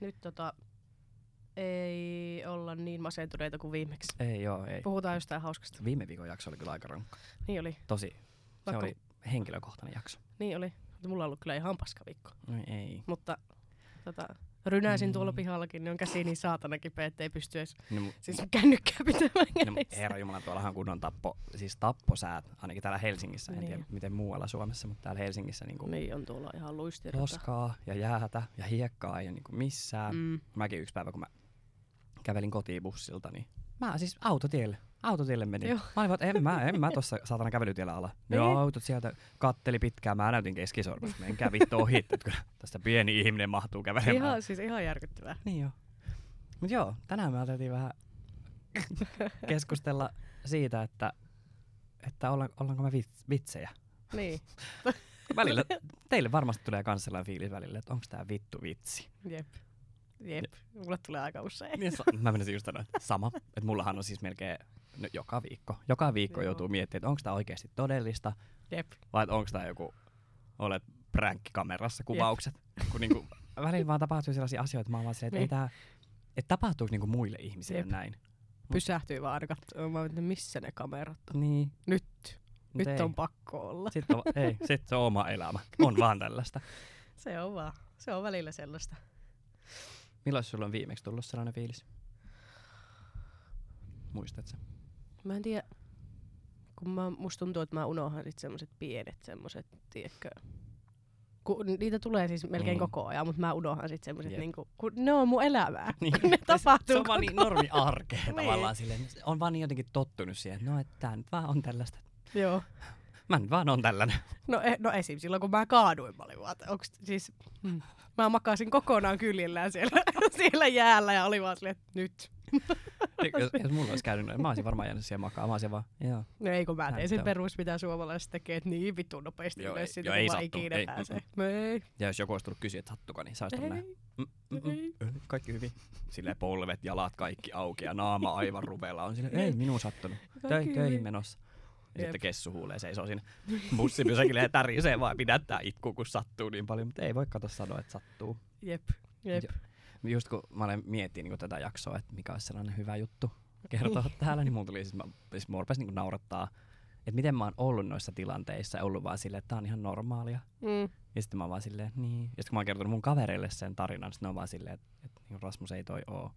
nyt tota, ei olla niin masentuneita kuin viimeksi. Ei joo, ei. Puhutaan jostain hauskasta. Viime viikon jakso oli kyllä aika rankka. Niin oli, Tosi, se Vaikka- oli henkilökohtainen jakso. niin oli. Mutta mulla on ollut kyllä ihan paska viikko. No ei. Mutta tota, rynäisin Mm. tuolla pihallakin, niin on käsi niin saatana kipeä, ettei pysty edes No, mu- siis kännykkää pitämään no, kädessä. herra Jumala, tuollahan kunnon tappo, siis tapposäät, ainakin täällä Helsingissä, en Niin. tiedä miten muualla Suomessa, mutta täällä Helsingissä niin kuin Niin on tuolla ihan luistirata. loskaa ja jäätä ja hiekkaa ei ole niin kuin missään. Mm. Mäkin yksi päivä, kun mä kävelin kotiin bussilta, niin mä siis autotielle, autotielle menin. Joo. Mä olin, vaan, että en mä, en mä tossa saatana kävelytiellä ala. Niin. Joo, autot sieltä katteli pitkään, mä näytin keskisormesta, menkää vittu ohi, että kyllä tästä pieni ihminen mahtuu kävelemään. Ihan, siis ihan järkyttävää. Niin joo. Mut joo, tänään me ajateltiin vähän keskustella siitä, että, että olla, ollaanko me vits, vitsejä. Niin, Välillä teille varmasti tulee kans sellainen fiilis välillä, että onko tää vittu vitsi. jep. Jep, mulle tulee aika usein. Niin, sa- mä menisin just sanoa, sama. Että mullahan on siis melkein no, joka viikko. Joka viikko Joo. joutuu miettimään, että onko tämä oikeasti todellista Jep. vai onko tämä joku, olet pränkkikamerassa kuvaukset. Kun niinku, välillä vaan tapahtuu sellaisia asioita, että mä vaan silleen, että ei Niin. tää, että tapahtuuko niinku muille ihmisille Jep. näin. Pysähtyy vaan aina katsomaan, että missä ne kamerat on. Niin. Nyt, nyt ei. on pakko olla. Sitten on, ei, sit se on oma elämä. On vaan tällaista. Se on vaan, se on välillä sellaista. Milloin sulla on viimeksi tullut sellainen fiilis? Muistatko? Mä en tiedä, kun mä, musta tuntuu, että mä unohan sit semmoset pienet semmoset, tiedätkö, kun niitä tulee siis melkein Mm. koko ajan, mutta mä unohan sit semmoset, Jep. niinku, kun ne on mun elämää. Niin. Kun ne tapahtuu Se on vaan niin normi arkea Niin. tavallaan silleen. On vaan niin jotenkin tottunut siihen, että no, että tää nyt vaan on tällaista. Joo. Mä nyt vaan on tällainen. No, e, no esim. silloin, kun mä kaaduin, mä olin vaan, onks, siis, mm, mä makasin kokonaan kyljellään siellä, siellä jäällä ja oli vaan silleen, että nyt. jos, jos mulla olisi käynyt noin, mä olisin varmaan jäänyt siihen makaan. Mä olisin vaan, joo. No ei, kun mä tein sen perus, mitä suomalaiset tekee, että niin vittu nopeasti Joo, ylös ei- siitä, kun sattu, ikinä ei, pääsee. mm, ei, Ja jos joku olisi tullut kysyä, että sattuko, niin näin. ei, Mm, mm, mm, kaikki hyvin. Silleen polvet, jalat kaikki auki ja naama aivan ruvella on silleen, ei minun sattunut. Tö, Kaikki töihin menossa. Ja Jep. sitten kessu huulee seisoo siinä bussipysäkillä ja tärisee vaan pidättää itkuu, kun sattuu niin paljon. Mutta ei voi kato sanoa, että sattuu. Jep, jep. Jo- Just kun mä olen miettinyt niin tätä jaksoa, että mikä olisi sellainen hyvä juttu kertoa täällä, niin mulla tuli siis, mä, siis mua rupesi niin naurattaa, että miten mä oon ollut noissa tilanteissa ollut vaan silleen, että tää on ihan normaalia. Mm. Ja sitten mä oon vaan silleen, niin. Ja sitten kun mä oon kertonut mun kavereille sen tarinan, sitten ne on vaan silleen, että, että niin Rasmus ei toi oo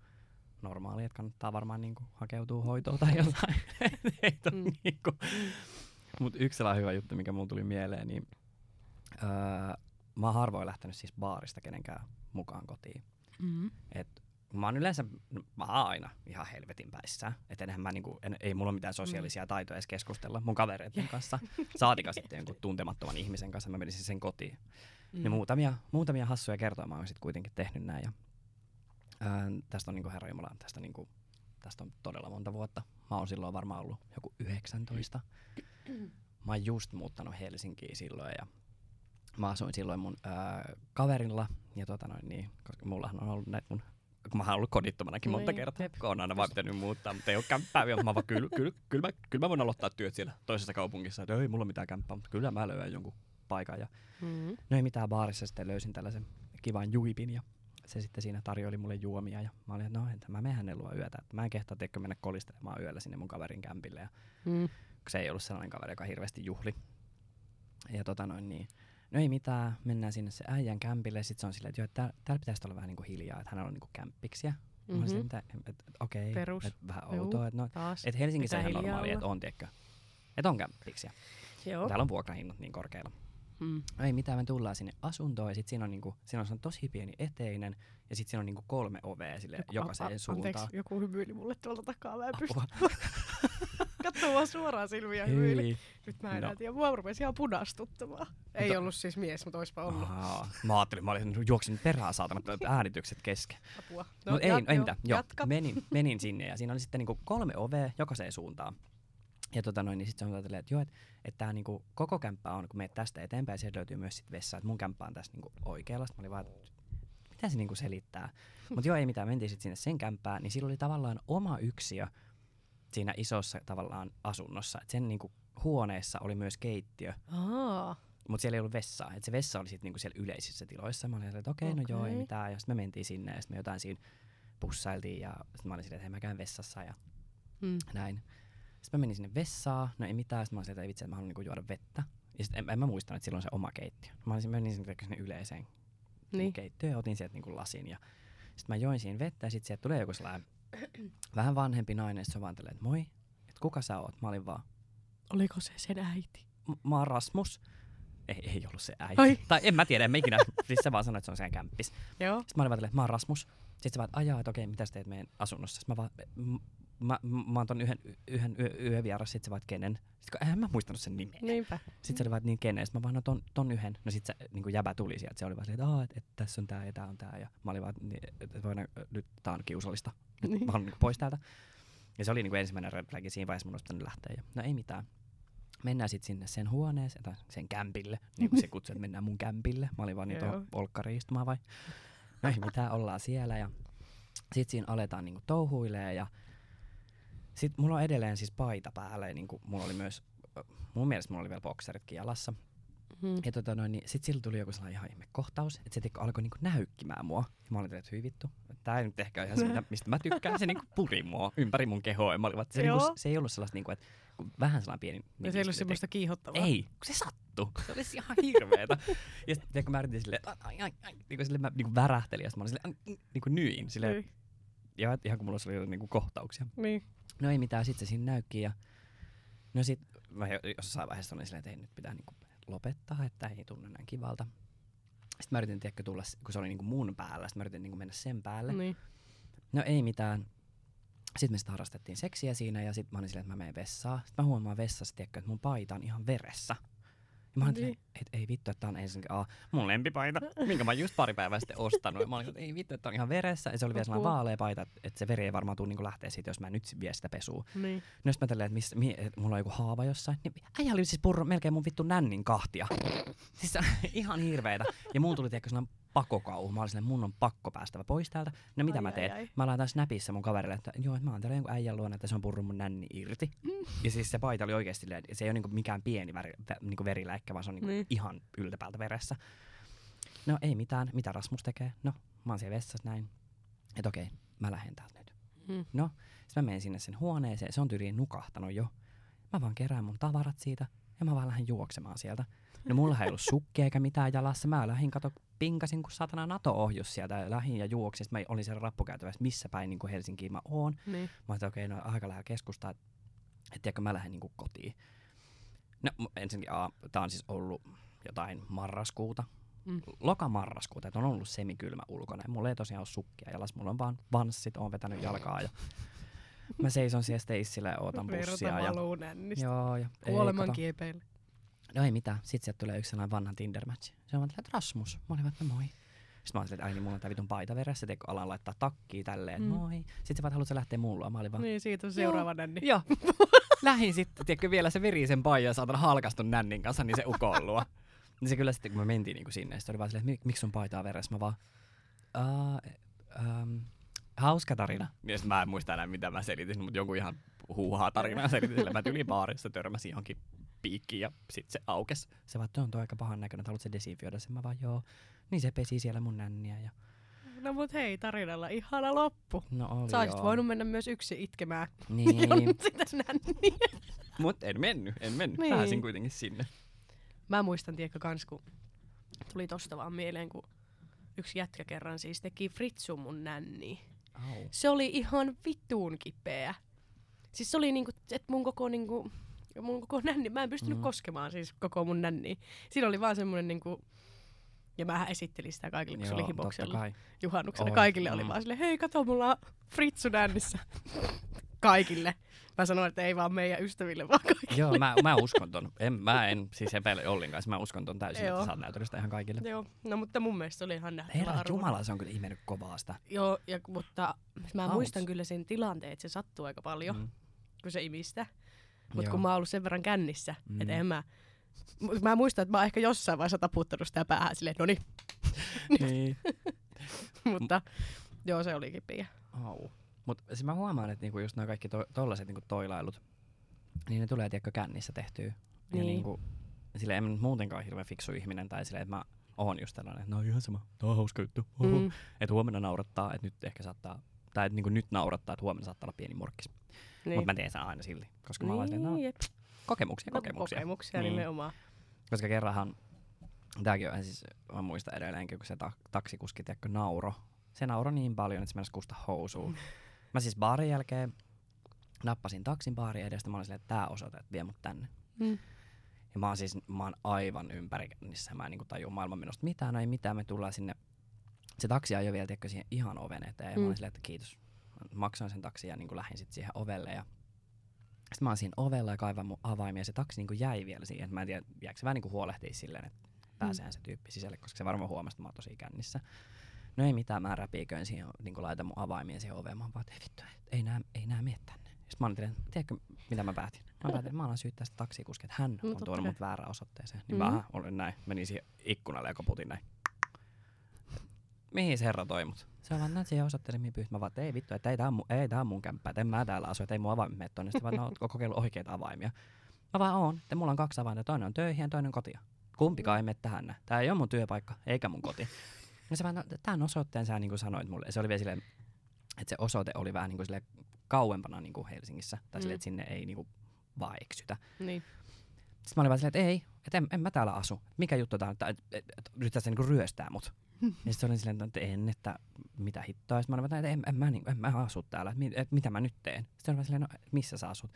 normaali, että kannattaa varmaan niin hakeutua hoitoon tai jotain. ei Mm. niinku. Mut yksi sellainen hyvä juttu, mikä mulla tuli mieleen, niin öö, mä oon harvoin lähtenyt siis baarista kenenkään mukaan kotiin. Mm. Et mä oon yleensä, mä oon aina ihan helvetin päissä. Et enhän mä niinku, en, ei mulla ole mitään sosiaalisia taitoja edes keskustella mun kavereiden kanssa. Saatika sitten jonkun tuntemattoman ihmisen kanssa, mä menisin sen kotiin. Mm. Ja muutamia, muutamia hassuja kertoja mä oon sitten kuitenkin tehnyt näin. Ja, ää, tästä on niinku herra Jumala, tästä, niinku, tästä on todella monta vuotta. Mä oon silloin varmaan ollut joku 19. Mä oon just muuttanut Helsinkiin silloin ja mä asuin silloin mun ää, kaverilla. Ja tota noin niin, koska mullahan on ollut näitä mun kun mä oon ollut kodittomanakin monta Niin, kertaa, jep. kun on aina vaan pitänyt muuttaa, mutta ei ole kämppää vielä. Mä vaan, kyllä, kyllä, kyllä, mä, kyllä mä voin aloittaa työt siellä toisessa kaupungissa, että ei mulla mitään kämppää, mutta kyllä mä löydän jonkun paikan. Ja Mm. No ei mitään baarissa sitten löysin tällaisen kivan juipin ja se sitten siinä tarjoili mulle juomia ja mä olin, että no entä mä menen hänen luo yötä, että mä en kehtaa teikö mennä kolistelemaan yöllä sinne mun kaverin kämpille ja Mm. se ei ollut sellainen kaveri, joka hirveästi juhli. Ja tota noin niin, no ei mitään, mennään sinne se äijän kämpille ja sit se on silleen, että joo, että täällä, täällä pitäisi olla vähän niinku hiljaa, että hänellä on niinku kämppiksiä. Mm-hmm. Silleen, että et, et, okei, Perus. et, vähän outoa, että no, et Helsingissä Pitää ihan hiljaa normaali, olla. että on, tiedätkö, että on kämppiksiä. Joo. Täällä on vuokrahinnat niin korkeilla. Mm. No ei mitään, me tullaan sinne asuntoon ja sit siinä on, niinku, siinä on tosi pieni eteinen ja sit siinä on niinku kolme ovea sille Joku- jokaiseen a- a- suuntaan. Anteeksi, joku hymyili mulle tuolta takaa, mä en pysty Vaan suoraan silmiä hymyili. Nyt mä en No. no. tiedä, mua rupesi ihan punastuttamaan. Ei Mutta- ollut siis mies, mutta oispa ollut Ahaa. Mä ajattelin, mä olin juoksin perään saatana äänitykset kesken. apua. No, Mut ei, jat- ei mitään. Joo, Jatka. menin, menin sinne ja siinä oli sitten niinku kolme ovea jokaiseen suuntaan. Ja tota noin, niin sitten se on tällä, että joo, että et tää niinku koko kämppä on, kun meet tästä eteenpäin, sieltä löytyy myös sit vessa. Että mun kämppä on tässä niinku oikealla. Sitten mä olin vaan, mitä se niinku selittää. Mutta joo, ei mitään, mentiin sitten sinne sen kämppään, niin sillä oli tavallaan oma yksiö siinä isossa tavallaan asunnossa. Et sen niinku huoneessa oli myös keittiö. Aa, Mutta siellä ei ollut vessaa. Et se vessa oli sitten niinku siellä yleisissä tiloissa. Mä olin että okei, okay, no joo, ei mitään. Ja sitten me mentiin sinne ja sitten me jotain siinä pussailtiin. Ja sitten mä olin silleen, että mä käyn vessassa ja Mm. näin. Sitten mä menin sinne vessaan, no ei mitään. Sitten mä olin että ei vitsi, että mä haluan niinku juoda vettä. Ja sitten en, en, mä muistanut, että silloin se oma keittiö. Mä olisin menin sinne, sinne yleiseen Niin. keittiöön ja otin sieltä niinku lasin. Ja sitten mä join siinä vettä ja sitten sieltä tulee joku sellainen vähän vanhempi nainen. Se vaan tälleen, että moi, että kuka sä oot? Mä olin vaan, Oliko se sen äiti? "M- mä oon Rasmus. Ei, ei ollut se äiti. Ai. Tai en mä tiedä, en mä ikinä. siis se vaan sanoi, että se on sen kämppis. Joo. Sitten mä olin vaan että mä oon Rasmus. Sitten se vaan, että ajaa, että okei, mitä sä teet meidän asunnossa? Sitten mä vaan, "M- mä, mä, mä oon ton yhden, yhden yö, yövieras. Sitten se vaan, kenen? Sitten kun, eihän mä muistanut sen nimeä. Niinpä. Sitten se oli vaan, niin kenen. Sitten mä vaan, no ton, ton yhden. No sit se niin kuin jäbä tuli sieltä. Se oli vaan että, että, että tässä on tää ja tää on tää. Ja mä olin vaan, että, niin, että voidaan, nyt tää on kiusallista. Nyt Niin. mä haluan niin pois täältä. Ja se oli niin kuin ensimmäinen red flagi siinä vaiheessa, mun olisi lähteä. Ja, no ei mitään. Mennään sitten sinne sen huoneeseen, tai sen kämpille, niin kuin se kutsui, että mennään mun kämpille. Mä olin vaan niin tuohon olkkariin istumaan vai? No ei mitään, ollaan siellä ja sitten siinä aletaan niinku touhuilee ja sitten mulla on edelleen siis paita päällä ja niinku mulla oli myös, mun mielestä mulla oli vielä bokseritkin jalassa. Mm. Ja tota noin, niin sit sillä tuli joku sellainen ihan ihme kohtaus, että se tiedätkö, alkoi niinku näykkimään mua. Ja mä olin, että hyi vittu, tää ei nyt ehkä ole ihan se, mitä, mistä mä tykkään. Se niinku puri mua ympäri mun kehoa. Ja mä olin, se, niinku, se ei ollut sellaista, niinku, että vähän sellainen pieni... Ja se ei ollut sille semmoista kiihottavaa. ei, kun se sattui. Se oli ihan hirveetä. ja sitten kun mä yritin silleen, että ai, ai, ai, niin kuin silleen mä niin värähtelin ja sitten mä olin silleen, niin kuin nyin. Silleen, Niin. ja ihan kun mulla oli niin kuin kohtauksia. Niin. No ei mitään, sitten se siinä näykki ja no sit mä jo- jossain vaiheessa olin silleen, että ei nyt pitää niinku lopettaa, että ei tunnu näin kivalta. Sitten mä yritin tiedätkö, tulla, kun se oli niinku mun päällä, sitten mä yritin niinku mennä sen päälle. Niin. No ei mitään. Sitten me sitten harrastettiin seksiä siinä ja sitten mä olin silleen, että mä menen vessaan. Sitten mä huomaan vessassa, tiedätkö, että mun paita on ihan veressä. Ja mä olin, Niin. niin. että ei vittu, että tää on ensinnäkin aa, mun lempipaita, minkä mä oon just pari päivää sitten ostanut. Ja mä olin, että ei vittu, että on ihan veressä. Ja se oli vielä sellainen vaalea paita, että, se veri ei varmaan tule niinku lähteä siitä, jos mä nyt vie sitä pesuun. Niin. No sit mä tälleen, että, missä, mi, että mulla on joku haava jossain. Niin äijä oli siis purru melkein mun vittu nännin kahtia. siis ihan hirveetä. Ja muun tuli tiedätkö sellainen pakokauhu. Mä olin silleen, mun on pakko päästävä pois täältä. No mitä Ai, mä ai, teen? ai. Mä laitan Snapissa mun kaverille, että joo, että mä oon täällä jonkun äijän luona, että se on purru mun nänni irti. Ja siis se paita oli että se ei ole niinku mikään pieni väri, vä, niinku veriläikkä, vaan se on niinku Niin. ihan yltäpäältä veressä. No ei mitään. Mitä Rasmus tekee? No, mä oon siellä vessassa näin. Että okei, mä lähden täältä nyt. Mm. No, sitten mä menen sinne sen huoneeseen. Se on tyyliin nukahtanut jo. Mä vaan kerään mun tavarat siitä ja mä vaan lähden juoksemaan sieltä. No mulla ei ollut sukkia eikä mitään jalassa. Mä lähdin, kato, pinkasin kun satana NATO-ohjus sieltä ja lähdin ja juoksin. Sitten mä olin siellä rappukäytävässä, missä päin niin kuin Helsinkiin mä oon. Niin. Mä ajattelin, okei, no aika lähellä keskustaa, että mä lähden niin kuin kotiin. No ensinnäkin, a, tää on siis ollut jotain marraskuuta, Mm. lokamarraskuuta, että on ollut semikylmä ulkona. Ja mulla ei tosiaan ole sukkia jalassa, mulla on vaan vanssit, oon vetänyt jalkaa ja mä seison siellä Stacella ja ootan Verta bussia. Ja, valuu nännistä. joo, ja Kuoleman kiepeillä. No ei mitään. Sitten sieltä tulee yksi sellainen vanha Tinder-match. Se on että Rasmus. Mä olin vaan, että moi. Sitten mä olin että ai niin, mulla on tää vitun paita veressä, teikö alan laittaa takkiin tälleen, että Mm. moi. Sitten se vaan, haluatko sä lähteä mulla? Mä olin vaan, Niin, siitä on seuraava nänni. Joo. Lähin sitten, tiedätkö, vielä se verisen paija saatana halkastun nännin kanssa, niin se ukollua. niin se kyllä sitten, kun me mentiin niin kuin sinne, se oli vaan silleen, että "Mik- miksi sun paita on veressä? Mä vaan, uh, um, hauska tarina. Sitten mä en muista enää, mitä mä selitin, mutta jonkun ihan huuhaa tarinaa selitin, sillä mä tyli baarissa törmäsin johonkin piikkiin ja sitten se aukes. Se vaan, "Toi on toi aika pahan näköinen, että haluatko se desinfioida sen? Mä vaan, joo. Niin se pesi siellä mun nänniä ja No mut hei, tarinalla ihana loppu. no oli Sä olisit joo. voinut mennä myös yksi itkemään. Niin, sitä nänniä. mutta en mennyt, en mennyt. Niin. Pääsin kuitenkin sinne. Mä muistan, tiedätkö, kans kun tuli tosta vaan mieleen, kun yksi jätkä kerran siis teki fritsu mun nänniin. Au. Se oli ihan vittuun kipeä. Siis se oli niinku, että mun koko niinku, mun koko nänni, mä en pystynyt mm. koskemaan siis koko mun nänniä. Siinä oli vaan semmonen niinku, ja mä esittelin sitä kaikille, kun se oli kai. juhannuksena. Oi, Kaikille oli mm. vaan silleen, hei kato, mulla on fritsu nännissä. kaikille. Mä sanoin, että ei vaan meidän ystäville, vaan kaikille. Joo, mä, mä uskon ton. En, mä en siis epäile Ollin kanssa. Mä uskon ton täysin, Joo. että sä oot näytellyt ihan kaikille. Joo, no mutta mun mielestä se oli ihan nähtävä Herra arvoinen. Jumala, se on kyllä ihmennyt kovaa sitä. Joo, ja, mutta mä Auts. muistan kyllä sen tilanteen, että se sattuu aika paljon. Mm. kun se imistä. Mutta kun mä oon ollut sen verran kännissä, mm. Että en mä... Mä muistan, että mä oon ehkä jossain vaiheessa taputtanut sitä päähän silleen, no niin, niin. mutta joo, se oli kipiä. Au. Mut siis mä huomaan, että niinku just nämä kaikki to- tollaset niinku toilailut, niin ne tulee tiedätkö kännissä tehtyä. Ja Niin. niinku, sille en nyt muutenkaan hirveän fiksu ihminen tai silleen, että mä oon just tällainen, että no ihan sama, tää on hauska juttu. Mm. Että huomenna naurattaa, että nyt ehkä saattaa, tai että niin nyt naurattaa, että huomenna saattaa olla pieni morkkis. Niin. Mutta mä teen sen aina silti, koska mä oon silleen, no, Niin, jep. kokemuksia, No, kokemuksia. kokemuksia Niin. nimenomaan. Koska kerranhan, tääkin on siis, mä muistan edelleenkin, kun se ta- taksikuski tiedätkö, nauro. Se nauro niin paljon, että se mennäisi kusta housuun. mä siis baarin jälkeen nappasin taksin baarin edestä, mä olin silleen, että tää osoite, että vie mut tänne. Mm. Ja mä oon siis, mä oon aivan ympärikäynnissä, mä en niinku tajua maailman menosta mitään, no ei mitään, me tullaan sinne. Se taksi ajoi vielä, tiedätkö, siihen ihan oven eteen, ja mä Mm. olin silleen, että kiitos. Maksoin sen taksin ja niinku lähdin sit siihen ovelle, ja sitten mä oon siinä ovella ja kaivan mun avaimia, se taksi niinku jäi vielä siihen, että mä en tiedä, jääkö se vähän niinku huolehtii silleen, että pääsehän se tyyppi sisälle, koska se varmaan huomasi, että mä oon tosi kännissä. No ei mitään, mä räpiiköin siihen, niin laitan mun avaimia siihen oveen. Mä oon vaan, että ei vittu, et, ei nää, ei nää mene tänne. Sitten mä ajattelin, että tiedätkö mitä mä päätin? Mä päätin, että mä alan syyttää sitä taksikuskia, että hän on tuonut mut väärään osoitteeseen. Niin Mhm. mä olin näin, menin siihen ikkunalle ja koputin näin. Mihin se herra toi mut? Se on vaan näin siihen osoitteeseen, mihin pyyhtä. Mä vaan, että ei vittu, että ei tää on mun, ei tää on mun kämppä, että en mä täällä asu, että ei mun avaimet mene tonne. Sitten vaan, no, ootko kokeillut oikeita avaimia? Mä vaan oon, että mulla on kaksi avainta, toinen on töihin ja toinen on kotia. Kumpikaan ei mene tähän näin. Tää ei ole mun työpaikka, eikä mun koti. Ja se vaan, no, tämän osoitteen sä niin kuin sanoit mulle. Ja se oli vielä silleen, että se osoite oli vähän niin kuin silleen kauempana niin kuin Helsingissä. Tai Mm. silleen, että sinne ei niin kuin vaan eksytä. Niin. Sitten mä olin vaan silleen, että ei, että en, en mä täällä asu. Mikä juttu tää on, että et, et, et, yrittää se niinku ryöstää mut. ja sitten oli silleen, että en, että mitä hittoa. Sitten mä olin että en, en, mä, niinku, en mä asu täällä, että, mi- et, mitä mä nyt teen. Sitten oli vaan silleen, no missä sä asut.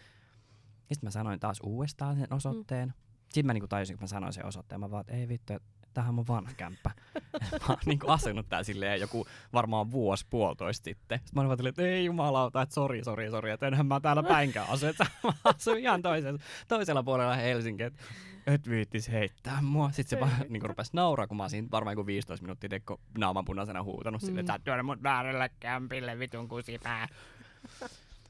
Ja sitten mä sanoin taas uudestaan sen osoitteen. Mm. Sitten mä niinku tajusin, kun mä sanoin sen osoitteen, mä vaan, että ei vittu, että tämähän on vanha kämppä. mä oon niinku asunut tää silleen joku varmaan vuosi puolitoista sitten. Sitten mä olin vaan että ei jumalauta, että sori, sori, sori, että enhän mä täällä päinkään asu. Että mä asun ihan toisella, toisella puolella Helsinkiä. Et, et viittis heittää mua. Sitten se vaan niinku rupesi nauraa, kun mä oon siinä varmaan joku 15 minuuttia tekko naaman punaisena huutanut mm. silleen, että sä oot tuonut mut väärälle kämpille, vitun kusipää.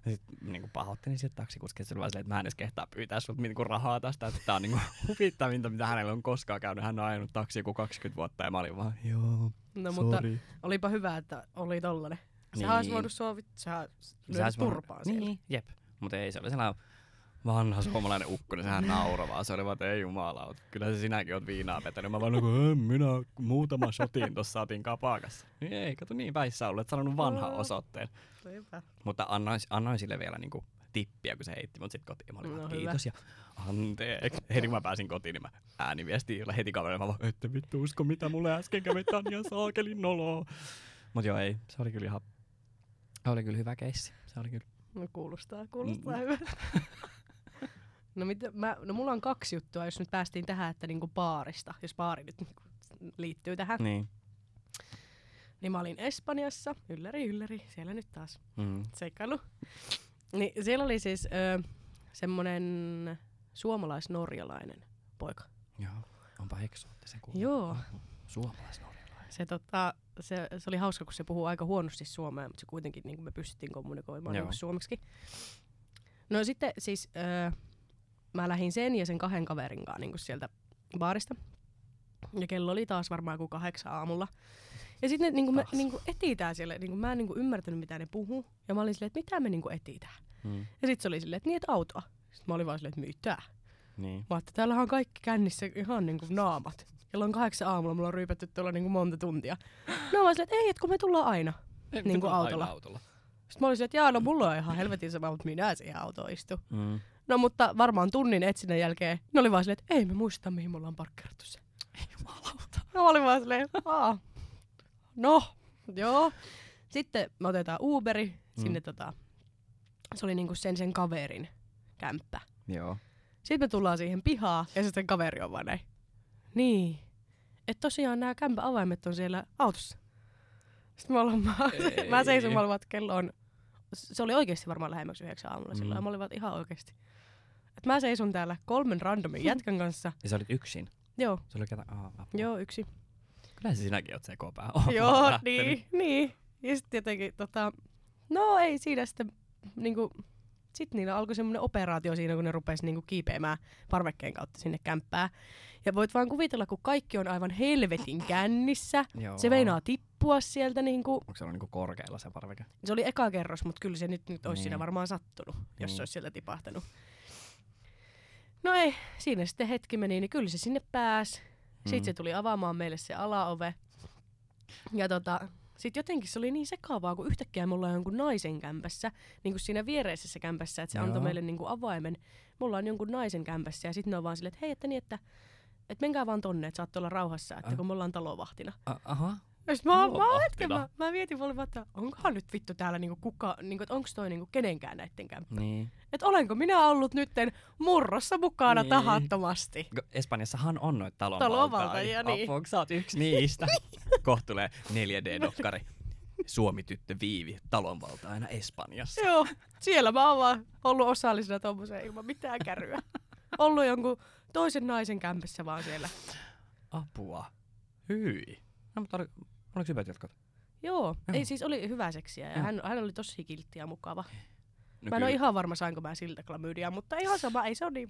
Sitten niinku pahoittelin sieltä taksikuskille, se oli vaan silleen, että mä en edes kehtaa pyytää sulta niinku rahaa tästä, että tää on niinku huvittavinta, mitä hänellä on koskaan käynyt. Hän on ajanut taksi joku 20 vuotta ja mä olin vaan, joo, No mutta sorry. olipa hyvä, että oli tollanen. Sehän Niin. olisi voinut vit- sehän turpaan siellä. Niin, jep. Mutta ei, se oli sellainen vanha suomalainen ukko, niin sehän nauravaa. Se oli vaan, että ei jumalauta. Kyllä se sinäkin oot viinaa vetänyt. Mä vaan, kun en minä muutama shotin tuossa saatiin kapakassa. Niin ei, kato niin päissä ollut, että sanonut vanhan Aa. osoitteen. Mutta annoin, annoin sille vielä niinku tippiä, kun se heitti mut sit kotiin. Mä olin No vaan, hyvä. kiitos ja anteeksi. Heti kun mä pääsin kotiin, niin mä ääniviestiin jolle heti kaverille. Mä vaan, ette vittu usko, mitä mulle äsken kävi tän ja saakelin noloa. Mut joo, ei. Se oli kyllä ihan, oli kyllä hyvä keissi. Se oli kyllä. No kuulostaa, kuulostaa Mm. hyvältä. No, mitä, mä, no mulla on kaksi juttua, jos nyt päästiin tähän, että niinku baarista, jos baari nyt niinku liittyy tähän. Niin. Niin mä olin Espanjassa, ylläri ylläri, siellä nyt taas Mm. seikkailu. Niin siellä oli siis ö, semmonen suomalais-norjalainen poika. Joo. Onpa eksoottisen kuuluu. Joo. Suomalaisnorjalainen. Se, tota, se, se oli hauska, kun se puhuu aika huonosti suomea, mutta se kuitenkin niin me pystyttiin kommunikoimaan Joo. niin suomeksi. No sitten siis öö, mä lähdin sen ja sen kahden kaverin kanssa niin sieltä baarista. Ja kello oli taas varmaan kuin kahdeksan aamulla. Ja sitten niin me Taas. niin etitään siellä. Niin mä en niin ymmärtänyt, mitä ne puhuu. Ja mä olin silleen, että mitä me niin etitään. Mm. Ja sitten se oli silleen, että niin, että autoa. Sitten mä olin vaan silleen, että mitä? Niin. Mä että täällä on kaikki kännissä ihan niinku naamat. Kello on kahdeksan aamulla, mulla on ryypätty tuolla niinku monta tuntia. No mä silleen, että ei, että kun me tullaan aina. Niin kuin autolla. autolla. Sitten mä olin silleen, että jaa, no mulla on ihan helvetin sama, mutta minä siihen autoon istu. Mm. No mutta varmaan tunnin etsinnän jälkeen, ne oli vaan silleen, että ei me muista, mihin mulla on parkkeerattu se. Ei jumalauta. No mä olin vaan silleen, aa, no, joo. Sitten me otetaan Uberi sinne Mm. tota, se oli niinku sen sen kaverin kämppä. Joo. Sitten me tullaan siihen pihaan ja sitten kaveri on vaan näin. Niin. Että tosiaan nämä kämpän avaimet on siellä autossa. Sitten mä, ollaan, mä, mä seison, mä olin kello on, se oli oikeasti varmaan lähemmäksi yhdeksän aamulla Mm. silloin. Mä olin vaan, ihan oikeasti. Et mä seison täällä kolmen randomin jätkän kanssa. Ja sä olit yksin. Joo, Se oli ketä... Aa, apua. joo, yksi. Kyllä se sinäkin oot se kopää. joo, niin, niin. Ja sitten jotenkin, tota, no ei siinä sitten, niinku, sitten niillä alkoi semmoinen operaatio siinä, kun ne rupesi niinku kiipeämään parvekkeen kautta sinne kämppään. Ja voit vaan kuvitella, kun kaikki on aivan helvetin kännissä. Joo. Se meinaa tippua sieltä niinku. Onko se ollut niinku korkealla se parveke? Se oli eka kerros, mutta kyllä se nyt, nyt olisi Niin. siinä varmaan sattunut, jos Niin. se olisi sieltä tipahtanut. No ei, siinä sitten hetki meni, niin kyllä se sinne pääsi. Sitten Mm. se tuli avaamaan meille se alaove. Ja tota, sitten jotenkin se oli niin sekavaa, kun yhtäkkiä me ollaan jonkun naisen kämpässä, niin kuin siinä viereisessä kämpässä, että se Joo. antoi meille niin kuin avaimen. Me ollaan jonkun naisen kämpässä ja sitten ne on vaan silleen, että hei, että niin, että että menkää vaan tonne, että saatte olla rauhassa, että Ah. kun me ollaan talovahtina. A- aha. Ja sit mä, mä, mä, hetken, mä, mä mietin vaan, että onkohan nyt vittu täällä niinku kuka, niinku, että onko toi niinku kenenkään näitten kämppä. Niin. Että olenko minä ollut nytten murrossa mukana Niin. tahattomasti. Espanjassahan on noita Talonvaltajia, talonvaltajia. niin. Apua, sä oot yksi niistä. Kohta tulee 4D-dokkari. Suomi-tyttö Viivi talonvaltajana Espanjassa. Joo, siellä mä oon vaan ollut osallisena tommoseen ilman mitään kärryä. ollut jonkun toisen naisen kämpässä vaan siellä. Apua. Hyi. No, mutta oli, oliko hyvät jatkot? Joo, Joo. ei siis oli hyvä seksiä ja Joo. hän, hän oli tosi kiltti ja mukava. No, mä en ole ihan varma sainko mä siltä klamydia, mutta ihan sama, ei se ole niin.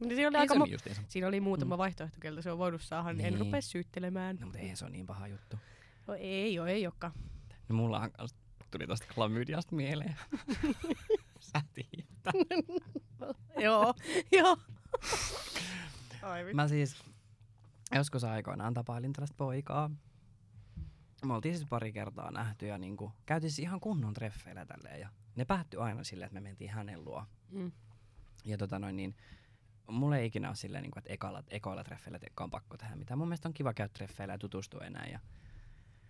Niin Siinä oli, aika mu- siinä oli muutama vaihtoehto, keltä se on voinut saada, niin en rupea syyttelemään. No, mutta ei se ole niin paha juttu. No, ei oo, ei olekaan. No, mullahan kans tuli tosta klamydiasta mieleen. Sä tiedät. joo, joo. Ai. Mä siis joskus aikoinaan tapailin tällaista poikaa. Me oltiin siis pari kertaa nähty ja niinku, käytiin siis ihan kunnon treffeillä tälleen. Ja ne päättyi aina silleen, että me mentiin hänen luo. Mm. Ja tota noin niin, mulla ei ikinä ole silleen, niinku, että ekalla, ekoilla treffeillä on pakko tehdä mitään. Mun mielestä on kiva käydä treffeillä ja tutustua enää. Ja,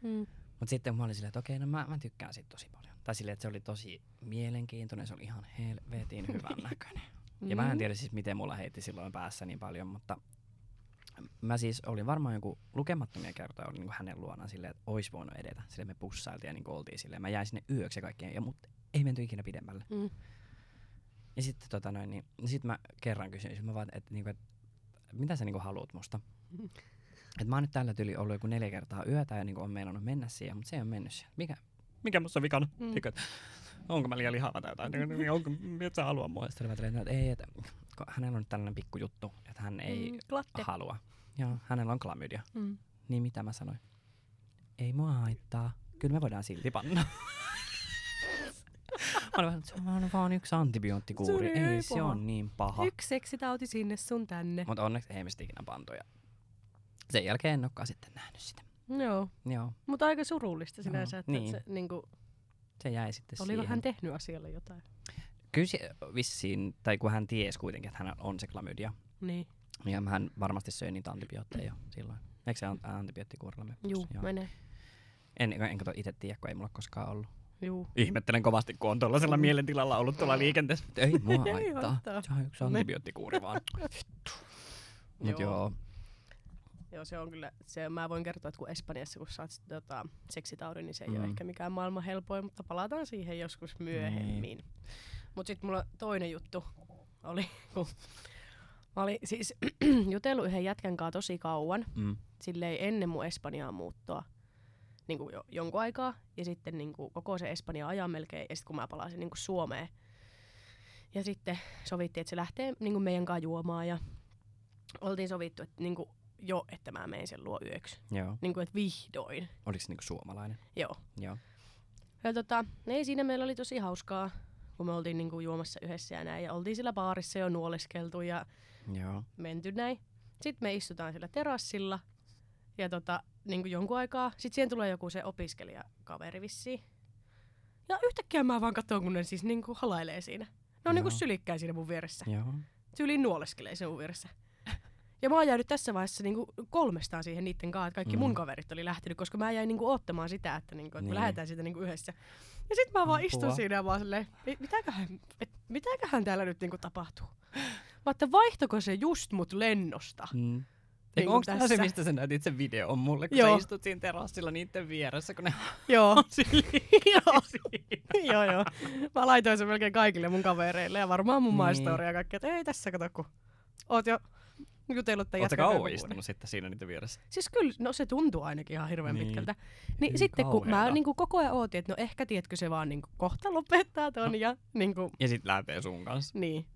Mm. mut sitten mä olin silleen, että okei, no mä, mä tykkään siitä tosi paljon. Tai silleen, että se oli tosi mielenkiintoinen, se oli ihan helvetin hyvän näköinen. Ja mä en Mm. tiedä siis, miten mulla heitti silloin päässä niin paljon, mutta mä siis olin varmaan joku lukemattomia kertoja olin niin hänen luonaan silleen, että ois voinut edetä. Silleen me pussailtiin ja niin oltiin silleen. Mä jäin sinne yöksi ja kaikkeen, ja mutta ei menty ikinä pidemmälle. Mm. Ja sitten tota noin, niin, niin sit mä kerran kysyin, mä vaan, että, niinku, että mitä sä niinku haluat musta? Mm. Et mä oon nyt tällä tyli ollut joku neljä kertaa yötä ja niinku on meinannut mennä siihen, mutta se ei ole mennyt siihen. Mikä, mikä musta on vikana? Mm. Onko mä liian lihava tai jotain? Niinku, onko, mitä sä haluaa mua? Sitten silleen, että ei, että kun hänellä on tällainen pikku juttu, että hän ei Mm, Klatte. halua. Joo, hänellä on klamydia. Mm. Niin mitä mä sanoin? Ei mua haittaa. Kyllä me voidaan silti panna. Mä olin vähän, se on vaan yksi antibioottikuuri. Ei, ei se paha. on niin paha. Yksi seksitauti sinne sun tänne. Mutta onneksi ei me sitä ikinä pantu. Ja sen jälkeen en olekaan sitten nähnyt sitä. Joo, Joo, mutta aika surullista sinänsä, että niin. se, niinku, se jäi sitten oliko siihen. hän tehnyt asialle jotain. Kyllä se vissiin, tai kun hän tiesi kuitenkin, että hän on se klamydia. Niin, Ja hän varmasti söi niitä antibiootteja jo silloin. Eikö se an- antibioottikuurilla me juu, menee. En, en kato itse tiedä, kun ei mulla koskaan ollut. Juu. Ihmettelen kovasti, kun on tuollaisella Mm. mielentilalla ollut tuolla liikenteessä. Ei mua Ei haittaa. haittaa. Se on yksi antibioottikuuri vaan. Vittu. Mut Joo. joo. Joo, se on kyllä, se, mä voin kertoa, että kun Espanjassa, kun saat sit, tota, seksitaudin, niin se ei mm. ole ehkä mikään maailman helpoin, mutta palataan siihen joskus myöhemmin. Niin. Mutta sitten mulla toinen juttu oli, kun mä olin siis jutellut yhden jätkän kanssa tosi kauan, Mm. silleen ennen mun Espanjaan muuttoa, niin kuin jo, jonkun aikaa, ja sitten niin kuin koko se Espanja ajan melkein, ja sitten kun mä palasin niin kuin Suomeen, ja sitten sovittiin, että se lähtee niin kuin meidän kanssa juomaan, ja oltiin sovittu, että niin kuin jo, että mä menen sen luo yöksi. Joo. Niin kuin, että vihdoin. Oliko se niinku suomalainen? Joo. Joo. Ja tota, ei siinä meillä oli tosi hauskaa, kun me oltiin niinku juomassa yhdessä ja näin. Ja oltiin sillä baarissa jo nuoleskeltu ja Joo. menty näin. Sitten me istutaan sillä terassilla ja tota, niinku jonkun aikaa. Sitten siihen tulee joku se opiskelijakaveri vissiin. Ja yhtäkkiä mä vaan katson, kun ne siis niinku halailee siinä. Ne on niinku Joo. sylikkäin siinä mun vieressä. Joo. Tyyliin nuoleskelee siinä mun vieressä. Ja mä oon jäänyt tässä vaiheessa niinku kolmestaan siihen niiden kanssa, että kaikki Mm. mun kaverit oli lähtenyt, koska mä jäin niinku oottamaan sitä, että, niinku, että me Niin. lähdetään siitä niinku yhdessä. Ja sit mä vaan istun Apua. siinä ja vaan silleen, "Mi- mitäköhän, et, mitäköhän täällä nyt niinku tapahtuu? Mä että vaihtoko se just mut lennosta? Mm. Niin Eikö kuin onko tämä se, tässä. mistä sä näytit sen videon mulle, kun Joo. sä istut siinä terassilla niiden vieressä, kun ne Joo, on joo, joo, joo. Mä laitoin sen melkein kaikille mun kavereille ja varmaan mun Niin. maistoria ja kaikki, että ei tässä kato kun oot jo jutellut tämän Oletko kauan istunut sitten siinä niiden vieressä? Siis kyllä, no se tuntuu ainakin ihan hirveän Niin. pitkältä. Niin Ei sitten kun mä kauheeta. niinku koko ajan ootin, että no ehkä tiedätkö se vaan niinku kohta lopettaa ton No. ja niinku, Ja sit lähtee sun kanssa. niin.